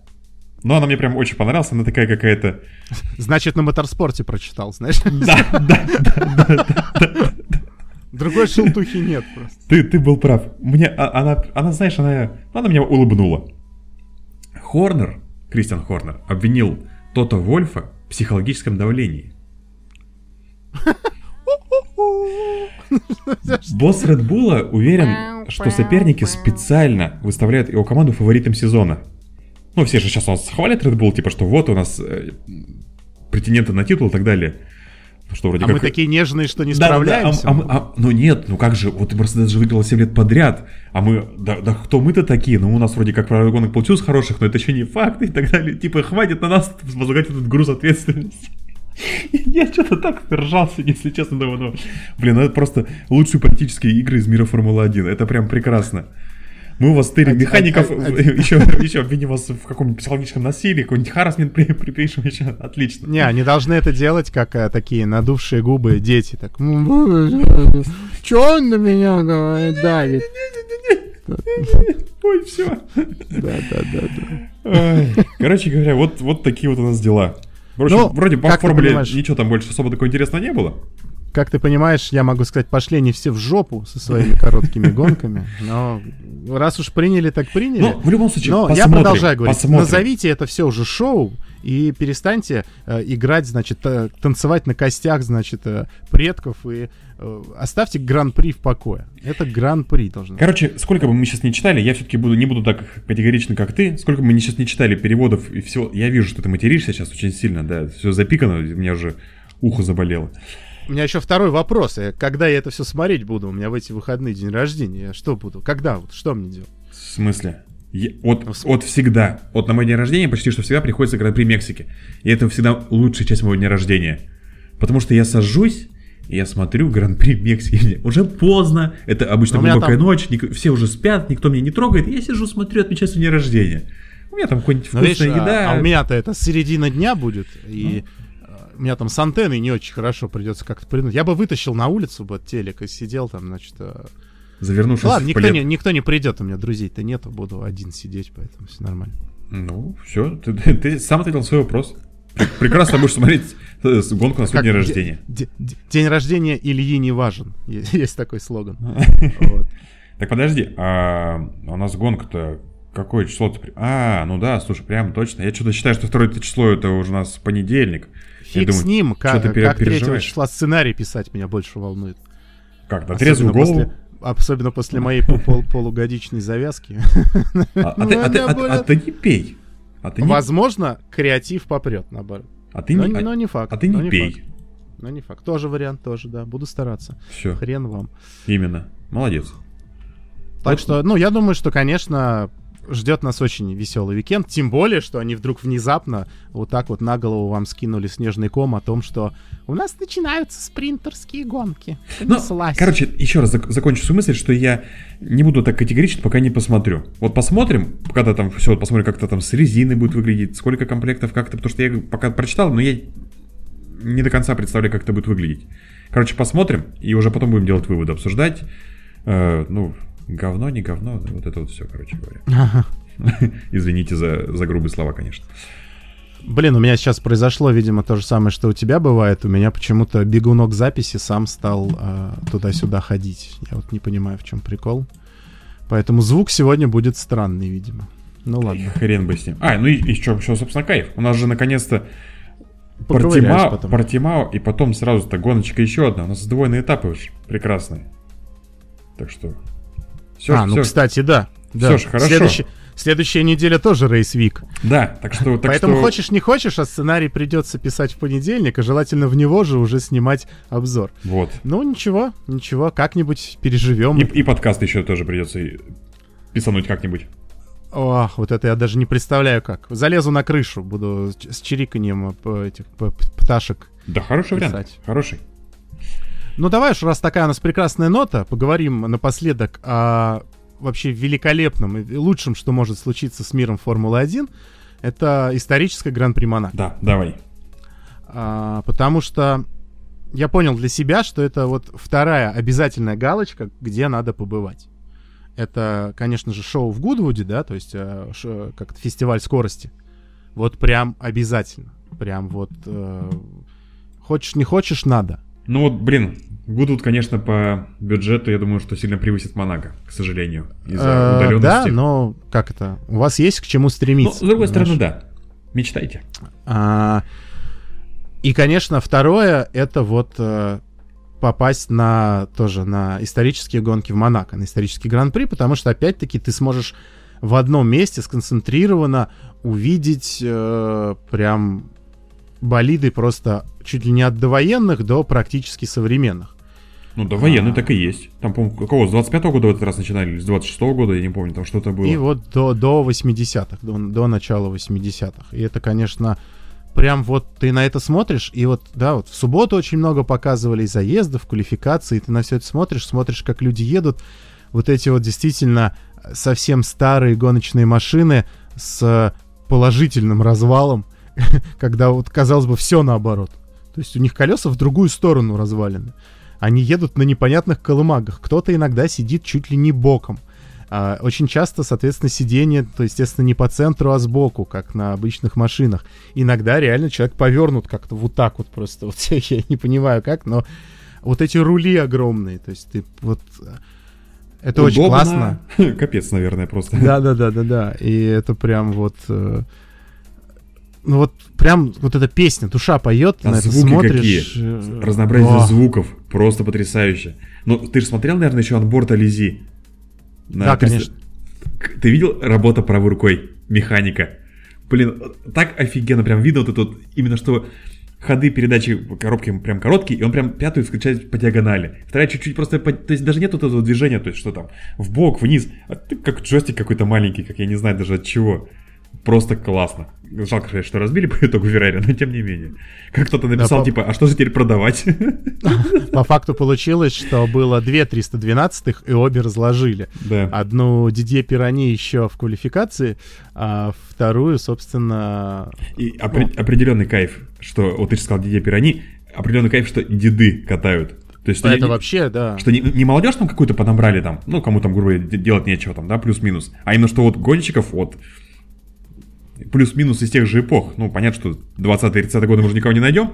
но она мне прям очень понравилась, она такая какая-то... Значит, на моторспорте прочитал, знаешь? Да, да, да, да, Другой шелтухи нет просто. Ты, ты был прав. Мне, а, она, она, знаешь, она, она меня улыбнула. Хорнер, Кристиан Хорнер, обвинил Тота Вольфа в психологическом давлении. Босс Редбула уверен, что соперники специально выставляют его команду фаворитом сезона. Ну, все же сейчас у нас хвалят Red Bull, типа, что вот у нас э, претенденты на титул и так далее. Ну, что вроде а как... мы такие нежные, что не да, справляемся. Да, а, а, а, ну нет, ну как же, вот Мерседес же выиграл 7 лет подряд, а мы, да, да кто мы-то такие? Ну у нас вроде как гонок получилось хороших, но это еще не факт и так далее. Типа хватит на нас возлагать этот груз ответственности. Я что-то так ржался, если честно, давно. Блин, ну это просто лучшие политические игры из мира Формулы-1. Это прям прекрасно. Мы у вас тырим механиков, еще, еще обвиним вас в каком-нибудь психологическом насилии, какой-нибудь харасмент при, припишем еще. Отлично. Не, они должны это делать, как а, такие надувшие губы дети. Так, что он на меня говорит, давит? Ой, все. Да, да, да, да. Короче говоря, вот, вот такие вот у нас дела. Вроде, ну, вроде по формуле ничего там больше особо такого интересного не было. Как ты понимаешь, я могу сказать, пошли они все в жопу со своими короткими гонками. Но раз уж приняли, так приняли. Ну, в любом случае, Но я продолжаю говорить. посмотрим. Назовите это все уже шоу и перестаньте э, играть, значит, э, танцевать на костях, значит, э, предков и э, оставьте гран-при в покое. Это гран-при должно. Короче, сколько бы мы сейчас не читали, я все-таки буду, не буду так категорично, как ты. Сколько бы мы сейчас не читали переводов и всего. Я вижу, что ты материшься сейчас очень сильно, да. Все запикано, у меня уже ухо заболело. У меня еще второй вопрос. Э, Когда я это все смотреть буду? У меня в эти выходные день рождения. Я что буду? Когда? Вот что мне делать? В смысле? Я- от, от всегда. Вот на мой день рождения почти что всегда приходится Гран-при Мексики. И это всегда лучшая часть моего дня рождения. Потому что я сажусь, и я смотрю Гран-при Мексики. Уже поздно, это обычно глубокая там- ночь, ник- все уже спят, никто меня не трогает. Я сижу, смотрю, отмечаю свой день рождения. У меня там какая-нибудь Ну, вкусная видишь, а- еда. А, у меня-то это середина дня будет, и э, у меня там с антенной не очень хорошо придется как-то придумать. Я бы вытащил на улицу бы телек и сидел там, значит... э, Завернувшись Ладно, в никто плед. не, никто не придет, у меня друзей-то нету, буду один сидеть, поэтому все нормально. Ну, все, ты, ты- ты сам ответил свой вопрос. Пр- Прекрасно будешь смотреть э, гонку на свой день де- рождения. де- де- день рождения Ильи не важен. Есть такой слоган. Так подожди, а у нас гонка-то какое число-то? при- А, ну да, слушай, прям точно. Я что-то считаю, что второе число это уже у нас понедельник. Фиг думаю, с ним, как, как 3 переживаешь? числа сценарий писать меня больше волнует. Как, на трезвую голову? после- Особенно после моей пол- пол- полугодичной завязки. А, а ты, а ты- а ты- а ты не пей. А ты не, Возможно, креатив попрет, наоборот. а ты но, не, не- а- но не факт. а ты но не пей. факт. Но не факт. Тоже вариант, тоже, да. Буду стараться. Все, Хрен вам. именно. Молодец. Так Вот. что, ну, я думаю, что, конечно, ждет нас очень веселый уикенд. Тем более, что они вдруг внезапно вот так вот на голову вам скинули снежный ком о том, что у нас начинаются спринтерские гонки. Ну, Понеслась. короче, еще раз зак- закончу свою мысль, что я не буду так категоричен, пока не посмотрю. Вот посмотрим, когда там все, посмотрим, как это там с резиной будет выглядеть, сколько комплектов, как-то, потому что я пока прочитал, но я не до конца представляю, как это будет выглядеть. Короче, посмотрим, и уже потом будем делать выводы, обсуждать. Э, ну, говно, не говно, вот это вот все, короче говоря. Извините за, за грубые слова, конечно. Блин, у меня сейчас произошло, видимо, то же самое, что у тебя бывает. У меня почему-то бегунок записи сам стал э, туда-сюда ходить. Я вот не понимаю, в чем прикол. Поэтому звук сегодня будет странный, видимо. Ну ладно. Хрен бы с ним. А, ну и еще, собственно, кайф. У нас же наконец-то Портимао, потом. Портимао, и потом сразу-то гоночка еще одна. У нас сдвоенные этапы уж прекрасные. Так что... Все, а, ну, кстати, да. да. Всё ж, хорошо. Следующий- следующая неделя тоже рейс-вик. Да, так что... Так Поэтому что... хочешь не хочешь, а сценарий придется писать в понедельник, а желательно в него же уже снимать обзор. Вот. Ну, ничего, ничего, как-нибудь переживем. И, и подкаст еще тоже придется писануть как-нибудь. Ох, вот это я даже не представляю как. Залезу на крышу, буду с чириканьем этих пташек. Да, хороший вариант. Писать. Хороший. Ну давай уж, раз такая у нас прекрасная нота, поговорим напоследок о вообще великолепном и лучшем, что может случиться с миром Формулы-1. Это историческая Гран-при Монако. Да, давай. А, потому что я понял для себя, что это вот вторая обязательная галочка, где надо побывать. Это, конечно же, шоу в Гудвуде, да, то есть э, ш- как-то фестиваль скорости. Вот прям обязательно. Прям вот э, хочешь не хочешь, надо. Ну вот, блин, Гудвуд, конечно, по бюджету, я думаю, что сильно превысит Монако, к сожалению, из-за Э, удаленности. Да, но как это? У вас есть к чему Ну, стремиться. с другой стороны, да. Мечтайте. А, и, конечно, второе это вот э, попасть на тоже на исторические гонки в Монако, на исторический гран-при, потому что опять-таки ты сможешь в одном месте сконцентрированно увидеть э, прям болиды просто чуть ли не от довоенных до практически современных. Ну да, военные А. так и есть. Там, по-моему, какого, с 25-го года в этот раз начинали, или с 26-го года, я не помню, там что-то было. И вот до, до 80-х, до, до начала 80-х. И это, конечно, прям вот ты на это смотришь, и вот, да, вот в субботу очень много показывали и заездов, квалификаций, и ты на все это смотришь, смотришь, как люди едут, вот эти вот действительно совсем старые гоночные машины с положительным развалом, когда вот, казалось бы, все наоборот. То есть у них колеса в другую сторону развалены. Они едут на непонятных колымагах. Кто-то иногда сидит чуть ли не боком. А, очень часто, соответственно, сиденье, то, естественно, не по центру, а сбоку, как на обычных машинах. Иногда реально человек повернут как-то вот так вот просто. Вот я не понимаю как, но вот эти рули огромные, то есть ты вот... Это очень Удобно. классно. Капец, наверное, просто. Да, да, да, да, да. И это прям вот. Ну вот прям вот эта песня, душа поет, А на это звуки смотришь. какие? э, Разнообразие о, звуков. Просто потрясающе. Ну, ты же смотрел, наверное, еще отбор Ализи? Да, конечно. Ты видел работа правой рукой механика? Блин, так офигенно прям видно вот это вот, именно что ходы передачи коробки прям короткие, и он прям пятую скачает по диагонали. Вторая чуть-чуть просто, по- то есть даже нет вот этого движения, то есть что там, в бок, вниз, а ты как джойстик какой-то маленький, как я не знаю даже от чего. Просто классно. Жалко, конечно, что разбили по итогу Феррари, но тем не менее. Как кто-то написал, по- типа, а что же теперь продавать? По факту получилось, что было две 312 и обе разложили. Да. Одну Дидье Пирани еще в квалификации, а вторую, собственно... И опре- определенный кайф, что, вот ты же сказал Дидье Пирани, определенный кайф, что деды катают. То есть, что Это не- вообще, да. Что не, не молодежь там какую-то подобрали там, ну, кому там, грубо говоря, де- делать нечего там, да, плюс-минус, а именно что вот гонщиков вот плюс-минус из тех же эпох. Ну, понятно, что 20-30 годы мы уже никого не найдем,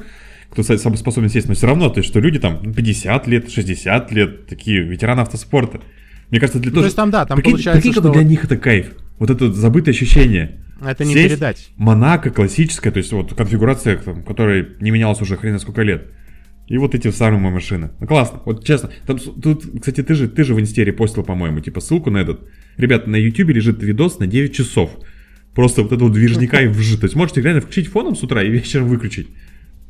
кто способен сесть, но все равно, то есть, что люди там ну, 50 лет, 60 лет, такие ветераны автоспорта. Мне кажется, для Ну, тоже... то есть там, да, там Прикинь- получается, прикинь, что для них это кайф. Вот это забытое ощущение. Это не Сесть, передать. Монако классическая, то есть вот конфигурация, там, которая не менялась уже хрен сколько лет. И вот эти самые машины. Ну классно, вот честно. Там, тут, кстати, ты же, ты же в инсте репостил, по-моему, типа ссылку на этот. Ребята, на ютубе лежит видос на 9 часов. Просто вот этого движника и вжи. То есть можете реально включить фоном с утра и вечером выключить.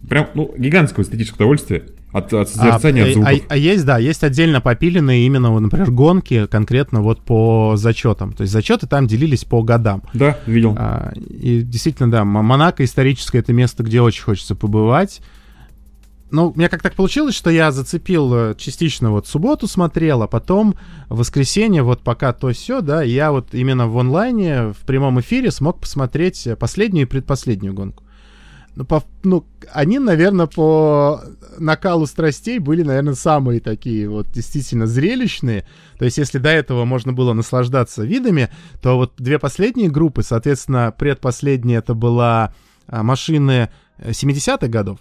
Прям, ну, гигантское эстетическое удовольствие от, от созерцания, а, от а- звуков. а есть, да, есть отдельно попиленные именно, например, гонки конкретно вот по зачетам. То есть зачеты там делились по годам. Да, видел. А, и действительно, да, Монако историческое это место, где очень хочется побывать. Ну, у меня как так получилось, что я зацепил э, частично вот субботу смотрел, а потом в воскресенье, вот пока то все, да, я вот именно в онлайне, в прямом эфире смог посмотреть э, последнюю и предпоследнюю гонку. Ну, по, ну, они, наверное, по накалу страстей были, наверное, самые такие вот действительно зрелищные. То есть, если до этого можно было наслаждаться видами, то вот две последние группы, соответственно, предпоследняя это была а, машины э, 70-х годов.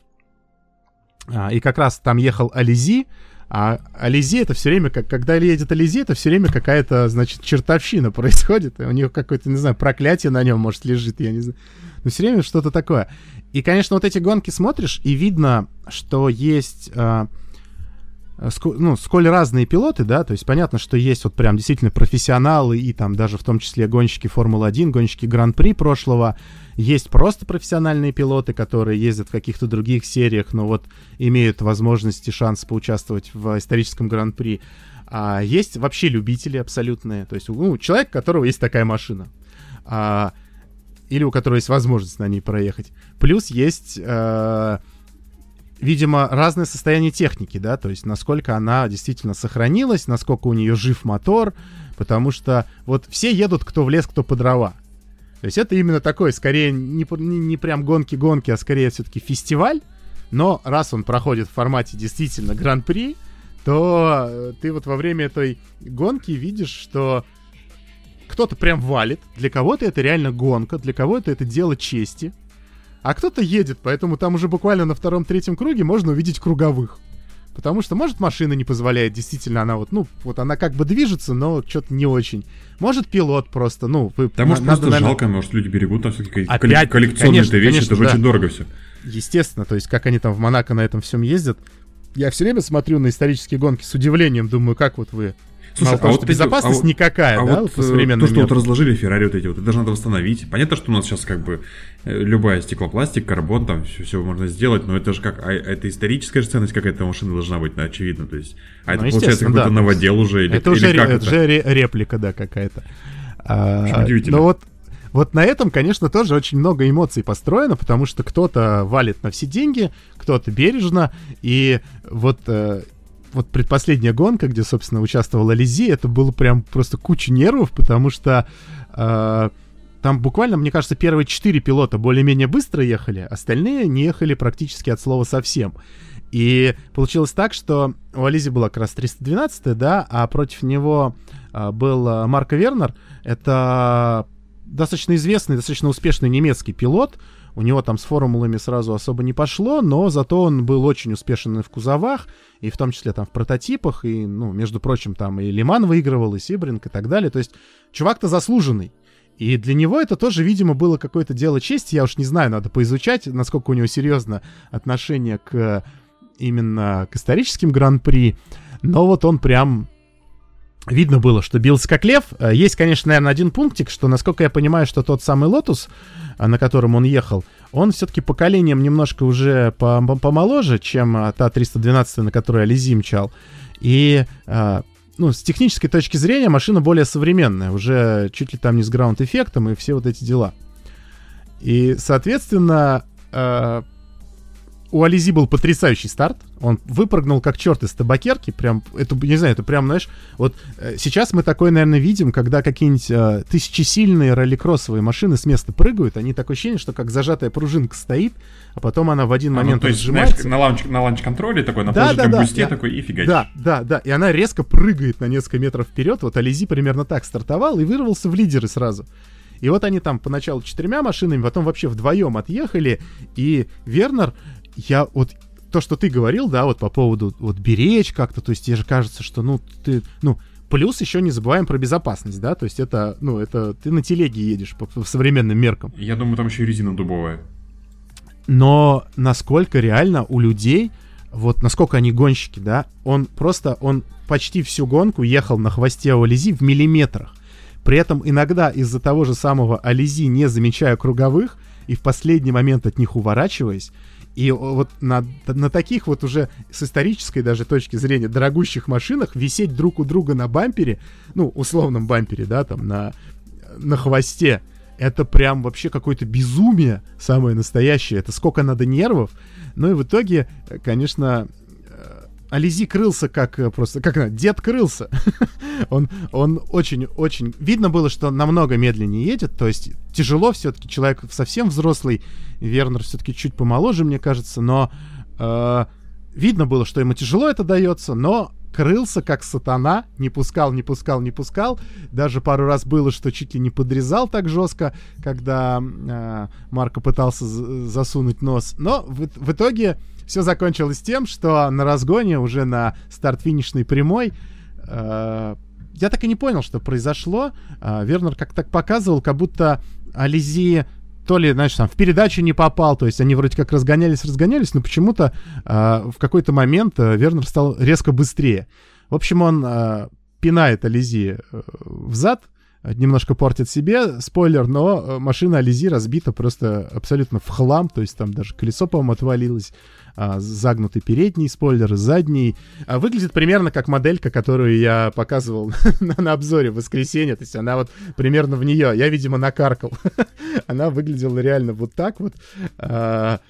А, и как раз там ехал Ализи, а Ализи это все время, как, когда едет Ализи, это все время какая-то, значит, чертовщина происходит. И у него какое-то, не знаю, проклятие на нем, может, лежит, я не знаю. Но все время что-то такое. И, конечно, вот эти гонки смотришь, и видно, что есть... а, ско- ну, сколь разные пилоты, да, то есть понятно, что есть вот прям действительно профессионалы и там даже в том числе гонщики Формулы-1, гонщики Гран-при прошлого, есть просто профессиональные пилоты, которые ездят в каких-то других сериях, но вот имеют возможность и шанс поучаствовать в историческом Гран-при. А есть вообще любители абсолютные, то есть ну, человек, у которого есть такая машина. А, или у которого есть возможность на ней проехать. Плюс есть, э, видимо, разное состояние техники, да, то есть насколько она действительно сохранилась, насколько у нее жив мотор, потому что вот все едут кто в лес, кто по дрова. То есть это именно такой, скорее, не, не, не прям гонки-гонки, а скорее все-таки фестиваль, но раз он проходит в формате действительно гран-при, то э, ты вот во время этой гонки видишь, что кто-то прям валит, для кого-то это реально гонка, для кого-то это дело чести, а кто-то едет, поэтому там уже буквально на втором-третьем круге можно увидеть круговых. Потому что, может, машина не позволяет, действительно, она вот, ну, вот она как бы движется, но что-то не очень. Может, пилот просто, ну, вы... Да, может, просто наверное, жалко, может, люди берегут там все-таки коллекционные конечно, вещи, конечно, это да. очень дорого все. Естественно, то есть как они там в Монако на этом всем ездят. Я все время смотрю на исторические гонки с удивлением, думаю, как вот вы... Мало того, что эти- безопасность а вот- никакая, а да, вот вот по э, современным то, что вот меркам. разложили Феррари вот эти вот, это даже надо восстановить. Понятно, что у нас сейчас как бы э, любая стеклопластик, карбон, там все, все можно сделать, но это же как, а, это историческая же ценность какая-то машина должна быть, ну, очевидно, то есть, а это Ну, получается естественно, какой-то да. новодел уже, или, это или уже, как это? это же ре- реплика, да, какая-то. А. Но вот, вот на этом, конечно, тоже очень много эмоций построено, потому что кто-то валит на все деньги, кто-то бережно, и вот... э, вот предпоследняя гонка, где, собственно, участвовала Лизи, это было прям просто куча нервов, потому что э, там буквально, мне кажется, первые четыре пилота более-менее быстро ехали, остальные не ехали практически от слова совсем. И получилось так, что у Ализи была как раз 312 да, а против него а, был а, Марко Вернер. Это достаточно известный, достаточно успешный немецкий пилот. у него там с формулами сразу особо не пошло, но зато он был очень успешен в кузовах, и в том числе там в прототипах, и, ну, между прочим, там и Лиман выигрывал, и Сибринг, и так далее. То есть чувак-то заслуженный. И для него это тоже, видимо, было какое-то дело чести. Я уж не знаю, надо поизучать, насколько у него серьезно отношение к именно к историческим гран-при. Но вот он прям видно было, что бился как лев. Э, есть, конечно, наверное, один пунктик, что, насколько я понимаю, что тот самый Лотус, э, на котором он ехал, он все-таки поколением немножко уже помоложе, чем э, та 312, на которой Ализи мчал. И ну, с технической точки зрения машина более современная, уже чуть ли там не с граунд-эффектом и все вот эти дела. И, соответственно, у Ализи был потрясающий старт. Он выпрыгнул как черт из табакерки. Прям, это, не знаю, это прям, знаешь, вот э, сейчас мы такое, наверное, видим, когда какие-нибудь э, тысячесильные ралликроссовые машины с места прыгают. Они такое ощущение, что как зажатая пружинка стоит, а потом она в один а, ну, момент ну, то есть, сжимается. Знаешь, на, launch, на launch-контроле такой, на да, да, да, бусте такой и фигачишь. Да, да, да. И она резко прыгает на несколько метров вперед. Вот Ализи примерно так стартовал и вырвался в лидеры сразу. И вот они там поначалу четырьмя машинами, потом вообще вдвоем отъехали, и Вернер я вот то, что ты говорил, да, вот по поводу вот беречь как-то, то есть тебе же кажется, что, ну, ты, ну, плюс еще не забываем про безопасность, да, то есть это, ну, это ты на телеге едешь по, по современным меркам. Я думаю, там еще и резина дубовая. Но насколько реально у людей, вот насколько они гонщики, да, он просто, он почти всю гонку ехал на хвосте у Ализи в миллиметрах. При этом иногда из-за того же самого Ализи, не замечая круговых, и в последний момент от них уворачиваясь, и вот на, на таких вот уже с исторической даже точки зрения дорогущих машинах висеть друг у друга на бампере, ну, условном бампере, да, там, на, на хвосте, это прям вообще какое-то безумие самое настоящее. Это сколько надо нервов. Ну и в итоге, конечно, Ализи крылся как э, просто, как дед крылся. он, он очень-очень... Видно было, что намного медленнее едет, то есть тяжело все-таки, человек совсем взрослый, Вернер все-таки чуть помоложе, мне кажется, но э, видно было, что ему тяжело это дается, но крылся как сатана, не пускал, не пускал, не пускал. Даже пару раз было, что чуть ли не подрезал так жестко, когда э, Марко пытался засунуть нос. Но в, в итоге все закончилось тем, что на разгоне уже на старт-финишной прямой э, я так и не понял, что произошло. Э, Вернер как так показывал, как будто Ализи то ли, знаешь, там в передачу не попал, то есть они вроде как разгонялись, разгонялись, но почему-то э, в какой-то момент э, Вернер стал резко быстрее. В общем, он э, пинает Ализи э, в зад, немножко портит себе, спойлер, но машина Ализи разбита просто абсолютно в хлам, то есть там даже колесо, по-моему, отвалилось а, загнутый передний спойлер, задний. А, выглядит примерно как моделька, которую я показывал на, на обзоре в воскресенье. То есть она вот примерно в нее. Я, видимо, накаркал. она выглядела реально вот так вот. А,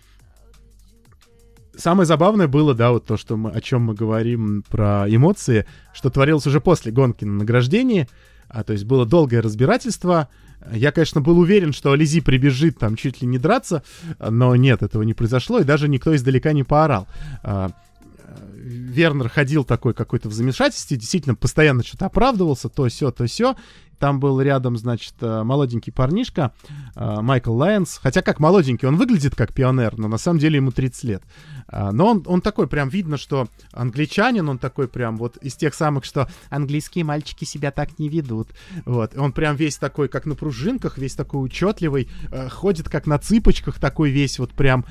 самое забавное было, да, вот то, что мы, о чем мы говорим про эмоции, что творилось уже после гонки на награждении. А, то есть было долгое разбирательство, я, конечно, был уверен, что Ализи прибежит там чуть ли не драться, но нет, этого не произошло, и даже никто издалека не поорал. А, Вернер ходил такой какой-то в замешательстве, действительно постоянно что-то оправдывался, то все, то все. Там был рядом, значит, э, молоденький парнишка, э, Майкл Лайонс. Хотя как молоденький, он выглядит как пионер, но на самом деле ему 30 лет. А, но он, он такой, прям видно, что англичанин, он такой прям вот из тех самых, что английские мальчики себя так не ведут. Вот. Он прям весь такой, как на пружинках, весь такой учетливый, э, ходит как на цыпочках, такой весь вот прям...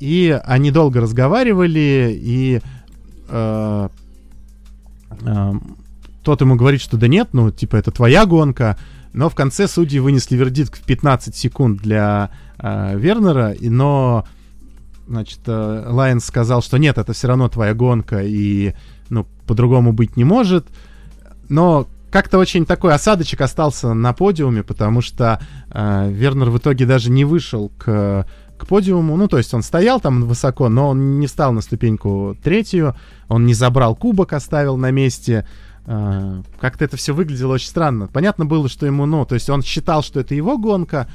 И они долго разговаривали, и э, э, тот ему говорит, что да нет, ну, типа, это твоя гонка, но в конце судьи вынесли вердикт в 15 секунд для э, Вернера, и, но, значит, э, Лайнс сказал, что нет, это все равно твоя гонка, и, ну, по-другому быть не может, но как-то очень такой осадочек остался на подиуме, потому что э, Вернер в итоге даже не вышел к к подиуму. Ну, то есть он стоял там высоко, но он не стал на ступеньку третью, он не забрал кубок, оставил на месте. А, как-то это все выглядело очень странно. Понятно было, что ему, ну, то есть он считал, что это его гонка,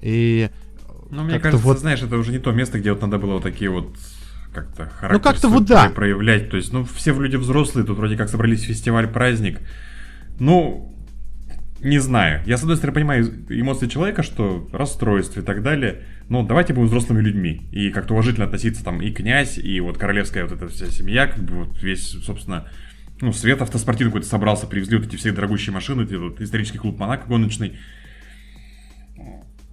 и... Ну, мне кажется, вот... знаешь, это уже не то место, где вот надо было вот такие вот как-то характер ну, как-то вот да. проявлять. То есть, ну, все люди взрослые, тут вроде как собрались фестиваль, праздник. Ну, не знаю. Я, с одной стороны, понимаю эмоции человека, что расстройство и так далее. Но давайте будем взрослыми людьми. И как-то уважительно относиться там и князь, и вот королевская вот эта вся семья, как бы вот весь, собственно, ну, свет автоспортивный какой-то собрался, привезли вот эти все дорогущие машины, эти вот исторический клуб Монако гоночный.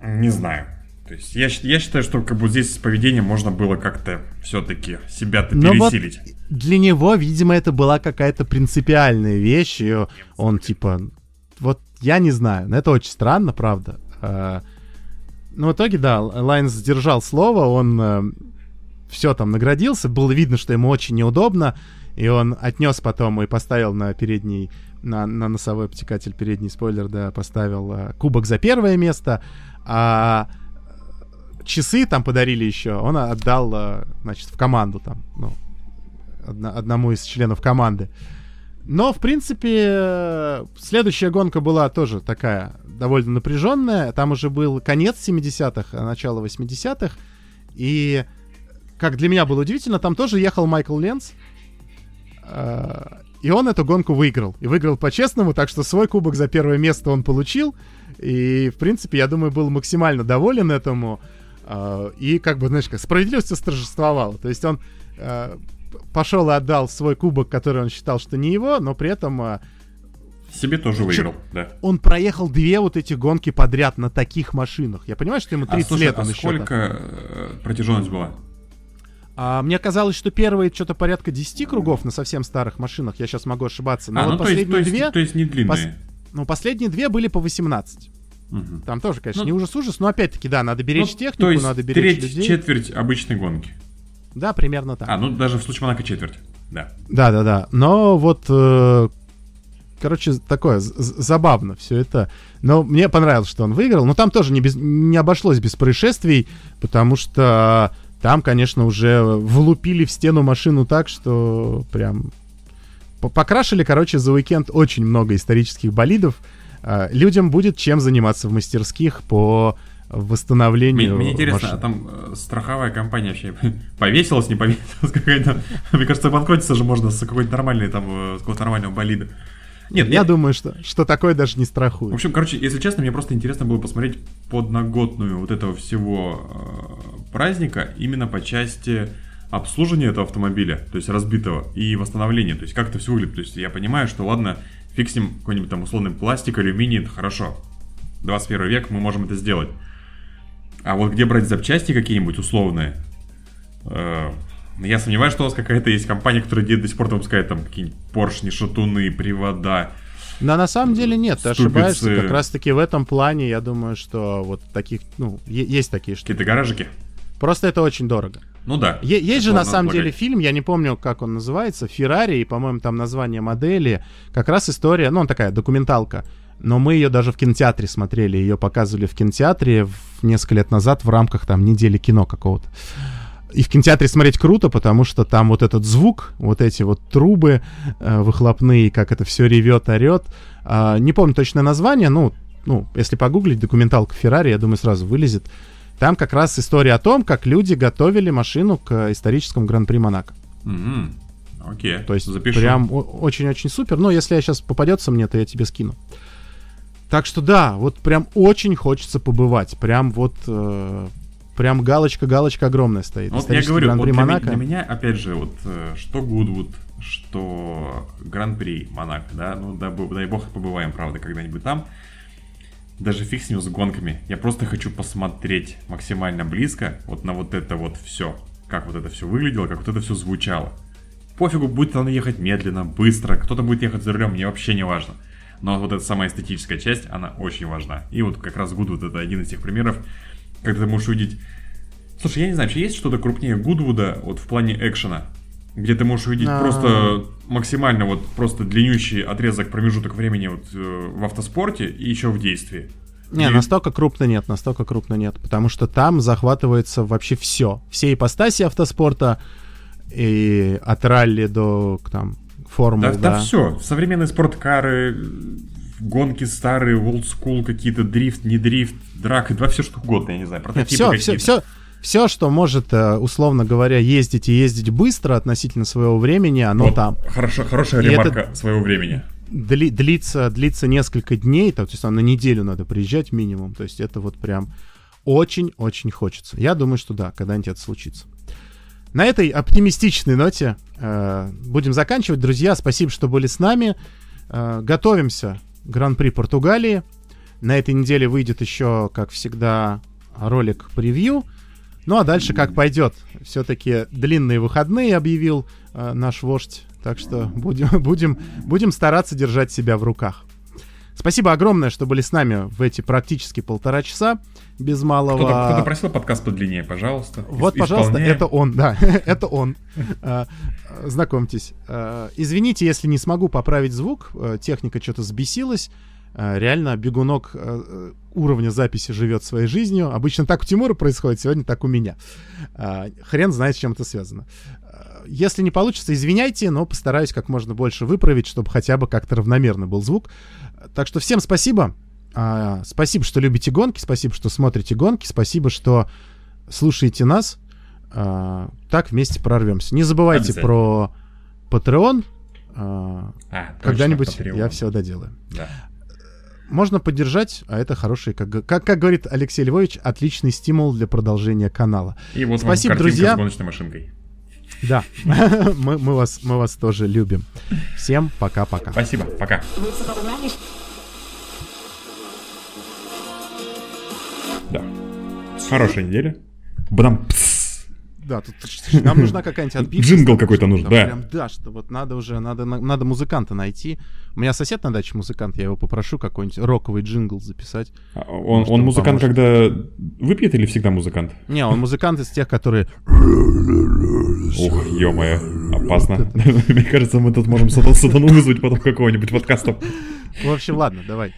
Не знаю. То есть я, я считаю, что как бы здесь с поведением можно было как-то все-таки себя-то Но вот пересилить. для него, видимо, это была какая-то принципиальная вещь, и он типа, вот я не знаю, но это очень странно, правда. А, Но в итоге, да, Лайнс сдержал слово, он все там наградился, было видно, что ему очень неудобно, и он отнес потом и поставил на передний, на, на носовой обтекатель передний спойлер, да, поставил а, кубок за первое место, а часы там подарили еще, он отдал, значит, в команду там, ну, одна, одному из членов команды. Но, в принципе, следующая гонка была тоже такая довольно напряженная. Там уже был конец 70-х, а начало 80-х. И, как для меня было удивительно, там тоже ехал Майкл Ленц. А, и он эту гонку выиграл. И выиграл по-честному, так что свой кубок за первое место он получил. И, в принципе, я думаю, был максимально доволен этому. А, и, как бы, знаешь, как справедливость восторжествовала. То есть он пошел и отдал свой кубок, который он считал, что не его, но при этом... А, Себе тоже выиграл, да. Он проехал две вот эти гонки подряд на таких машинах. Я понимаю, что ему 30 а, слушай, лет а он сколько еще протяженность была? А, мне казалось, что первые что-то порядка 10 кругов на совсем старых машинах. Я сейчас могу ошибаться. Но а, вот ну, последние то есть, две... То есть не длинные. Пос... Ну, последние две были по 18. Угу. Там тоже, конечно, Ну, не ужас-ужас, но опять-таки, да, надо беречь Ну, технику, то есть надо беречь треть, людей. четверть обычной гонки. Да, примерно так. А, ну даже в случае Монако четверть. Да. Да, да, да. Но вот, э, короче, такое забавно все это. Но мне понравилось, что он выиграл. Но там тоже не, без, не обошлось без происшествий, потому что там, конечно, уже влупили в стену машину так, что прям по- покрашили, короче, за уикенд очень много исторических болидов. Э, людям будет чем заниматься в мастерских по восстановлению мне интересно, машин. а там э, страховая компания вообще повесилась, не повесилась какая-то? Мне кажется, банкротиться же можно с какой-то нормальной там, э, с какого-то нормального болида. Нет, Я думаю, что, что такое даже не В страхует. общем, короче, если честно, мне просто интересно было посмотреть подноготную вот этого всего э, праздника именно по части обслуживания этого автомобиля, то есть разбитого, и восстановления, то есть как это все выглядит. То есть я понимаю, что ладно, ним какой-нибудь там условный пластик, алюминий, это хорошо. 21 век, мы можем это сделать. А вот где брать запчасти какие-нибудь условные? Э, я сомневаюсь, что у вас какая-то есть компания, которая до сих пор выпускает там какие-нибудь поршни, шатуны, привода. Но на самом деле нет, ты Ступицы. ошибаешься. Как раз таки в этом плане, я думаю, что вот таких, ну, есть такие штуки. Какие-то гаражики. Просто это очень дорого. Ну да. Е- есть же на самом полагать. деле фильм, я не помню, как он называется, Феррари, и, по-моему, там название модели. Как раз история, ну, он такая документалка. Но мы ее даже в кинотеатре смотрели, ее показывали в кинотеатре в несколько лет назад в рамках там недели кино какого-то. И в кинотеатре смотреть круто, потому что там вот этот звук, вот эти вот трубы э, выхлопные, как это все ревет, орет. А, не помню точное название, ну, ну, если погуглить документалка Феррари, я думаю, сразу вылезет. Там как раз история о том, как люди готовили машину к историческому Гран-при Монако. Мгм. Окей. То есть Запишу. прям очень-очень супер. Но если я сейчас попадется мне, то я тебе скину. Так что да, вот прям очень хочется побывать. Прям вот э, прям галочка-галочка огромная стоит. Ну, Вот я говорю, вот для, Монако. для меня, опять же, вот э, что Гудвуд, что Гран-при Монако, да, ну дай, дай бог побываем, правда, когда-нибудь там. Даже фиг с ним с гонками. Я просто хочу посмотреть максимально близко вот на вот это вот все. Как вот это все выглядело, как вот это все звучало. Пофигу, будет оно ехать медленно, быстро, кто-то будет ехать за рулем, мне вообще не важно. Но вот эта самая эстетическая часть, она очень важна. И вот как раз Гудвуд это один из тех примеров, когда ты можешь увидеть Слушай, я не знаю, вообще есть что-то крупнее Гудвуда вот в плане экшена? Где ты можешь увидеть А. просто максимально вот просто длиннющий отрезок, промежуток времени вот э, в автоспорте и еще в действии. Не, И- настолько крупно нет, настолько крупно нет. Потому что там захватывается вообще все. Все ипостаси автоспорта. И от ралли до там формул, Да, да. да, все. Современные спорткары, гонки старые, old school какие-то, дрифт, не дрифт, драка, да все что угодно, я не знаю, прототипы Все, все, все, все, что может, э, условно говоря, ездить и ездить быстро относительно своего времени, оно Вот, там. Хорошо, хорошая И это- ремарка своего времени. дли, длится, длится несколько дней, то есть на неделю надо приезжать минимум. То есть это вот прям очень-очень хочется. Я думаю, что да, когда-нибудь это случится. На этой оптимистичной ноте э, будем заканчивать. Друзья, спасибо, что были с нами. Э, готовимся к Гран-при Португалии. На этой неделе выйдет еще, как всегда, ролик превью. Ну а дальше как пойдет. Все-таки длинные выходные объявил э, наш вождь. Так что будем, будем, будем стараться держать себя в руках. Спасибо огромное, что были с нами в эти практически полтора часа без малого. Кто-то, кто-то просил подкаст подлиннее, пожалуйста. Вот, Ис- пожалуйста, исполняем. это он, да, это он. А, Знакомьтесь. А, Извините, если не смогу поправить звук, а, техника что-то взбесилась. А, Реально, бегунок уровня записи живет своей жизнью. Обычно так у Тимура происходит, сегодня так у меня. Хрен знает, с чем это связано. Если не получится, извиняйте, но постараюсь как можно больше выправить, чтобы хотя бы как-то равномерно был звук. Так что всем спасибо. А, Спасибо, что любите гонки, спасибо, что смотрите гонки, спасибо, что слушаете нас. А, Так вместе прорвемся. Не забывайте про Patreon. А, А, Когда-нибудь я все доделаю. Да. Можно поддержать, а это хороший, как, как, как говорит Алексей Львович, отличный стимул для продолжения канала. И вот Спасибо, вам друзья. с гоночной машинкой. Да, мы, мы, вас, мы вас тоже любим. Всем пока-пока. Спасибо, пока. Да. Хорошая неделя. Бадам. пс. Да, тут нам нужна какая-нибудь отбивка. Джингл какой-то нужен, да. Прям, да, что вот надо уже, надо, на- надо музыканта найти. У меня сосед на даче музыкант, я его попрошу какой-нибудь роковый джингл записать. А Он, Может, он музыкант, поможет. когда выпьет или всегда музыкант? Не, он музыкант из тех, которые... Ух, ё-моё, опасно. Мне кажется, мы тут можем сатан- сатану вызвать потом какого-нибудь подкаста. В общем, ладно, давай.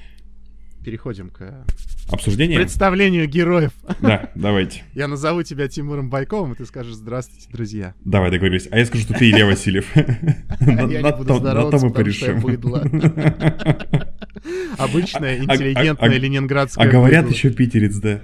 Переходим к Обсуждение? представлению героев. Да, давайте. Я назову тебя Тимуром Байковым, и ты скажешь «Здравствуйте, друзья». Давай договорились. А я скажу, что ты Илья Васильев. Я не буду здороваться, потому что я быдло. Обычное, А- а- интеллигентное а- ленинградское А говорят еще питерец, да.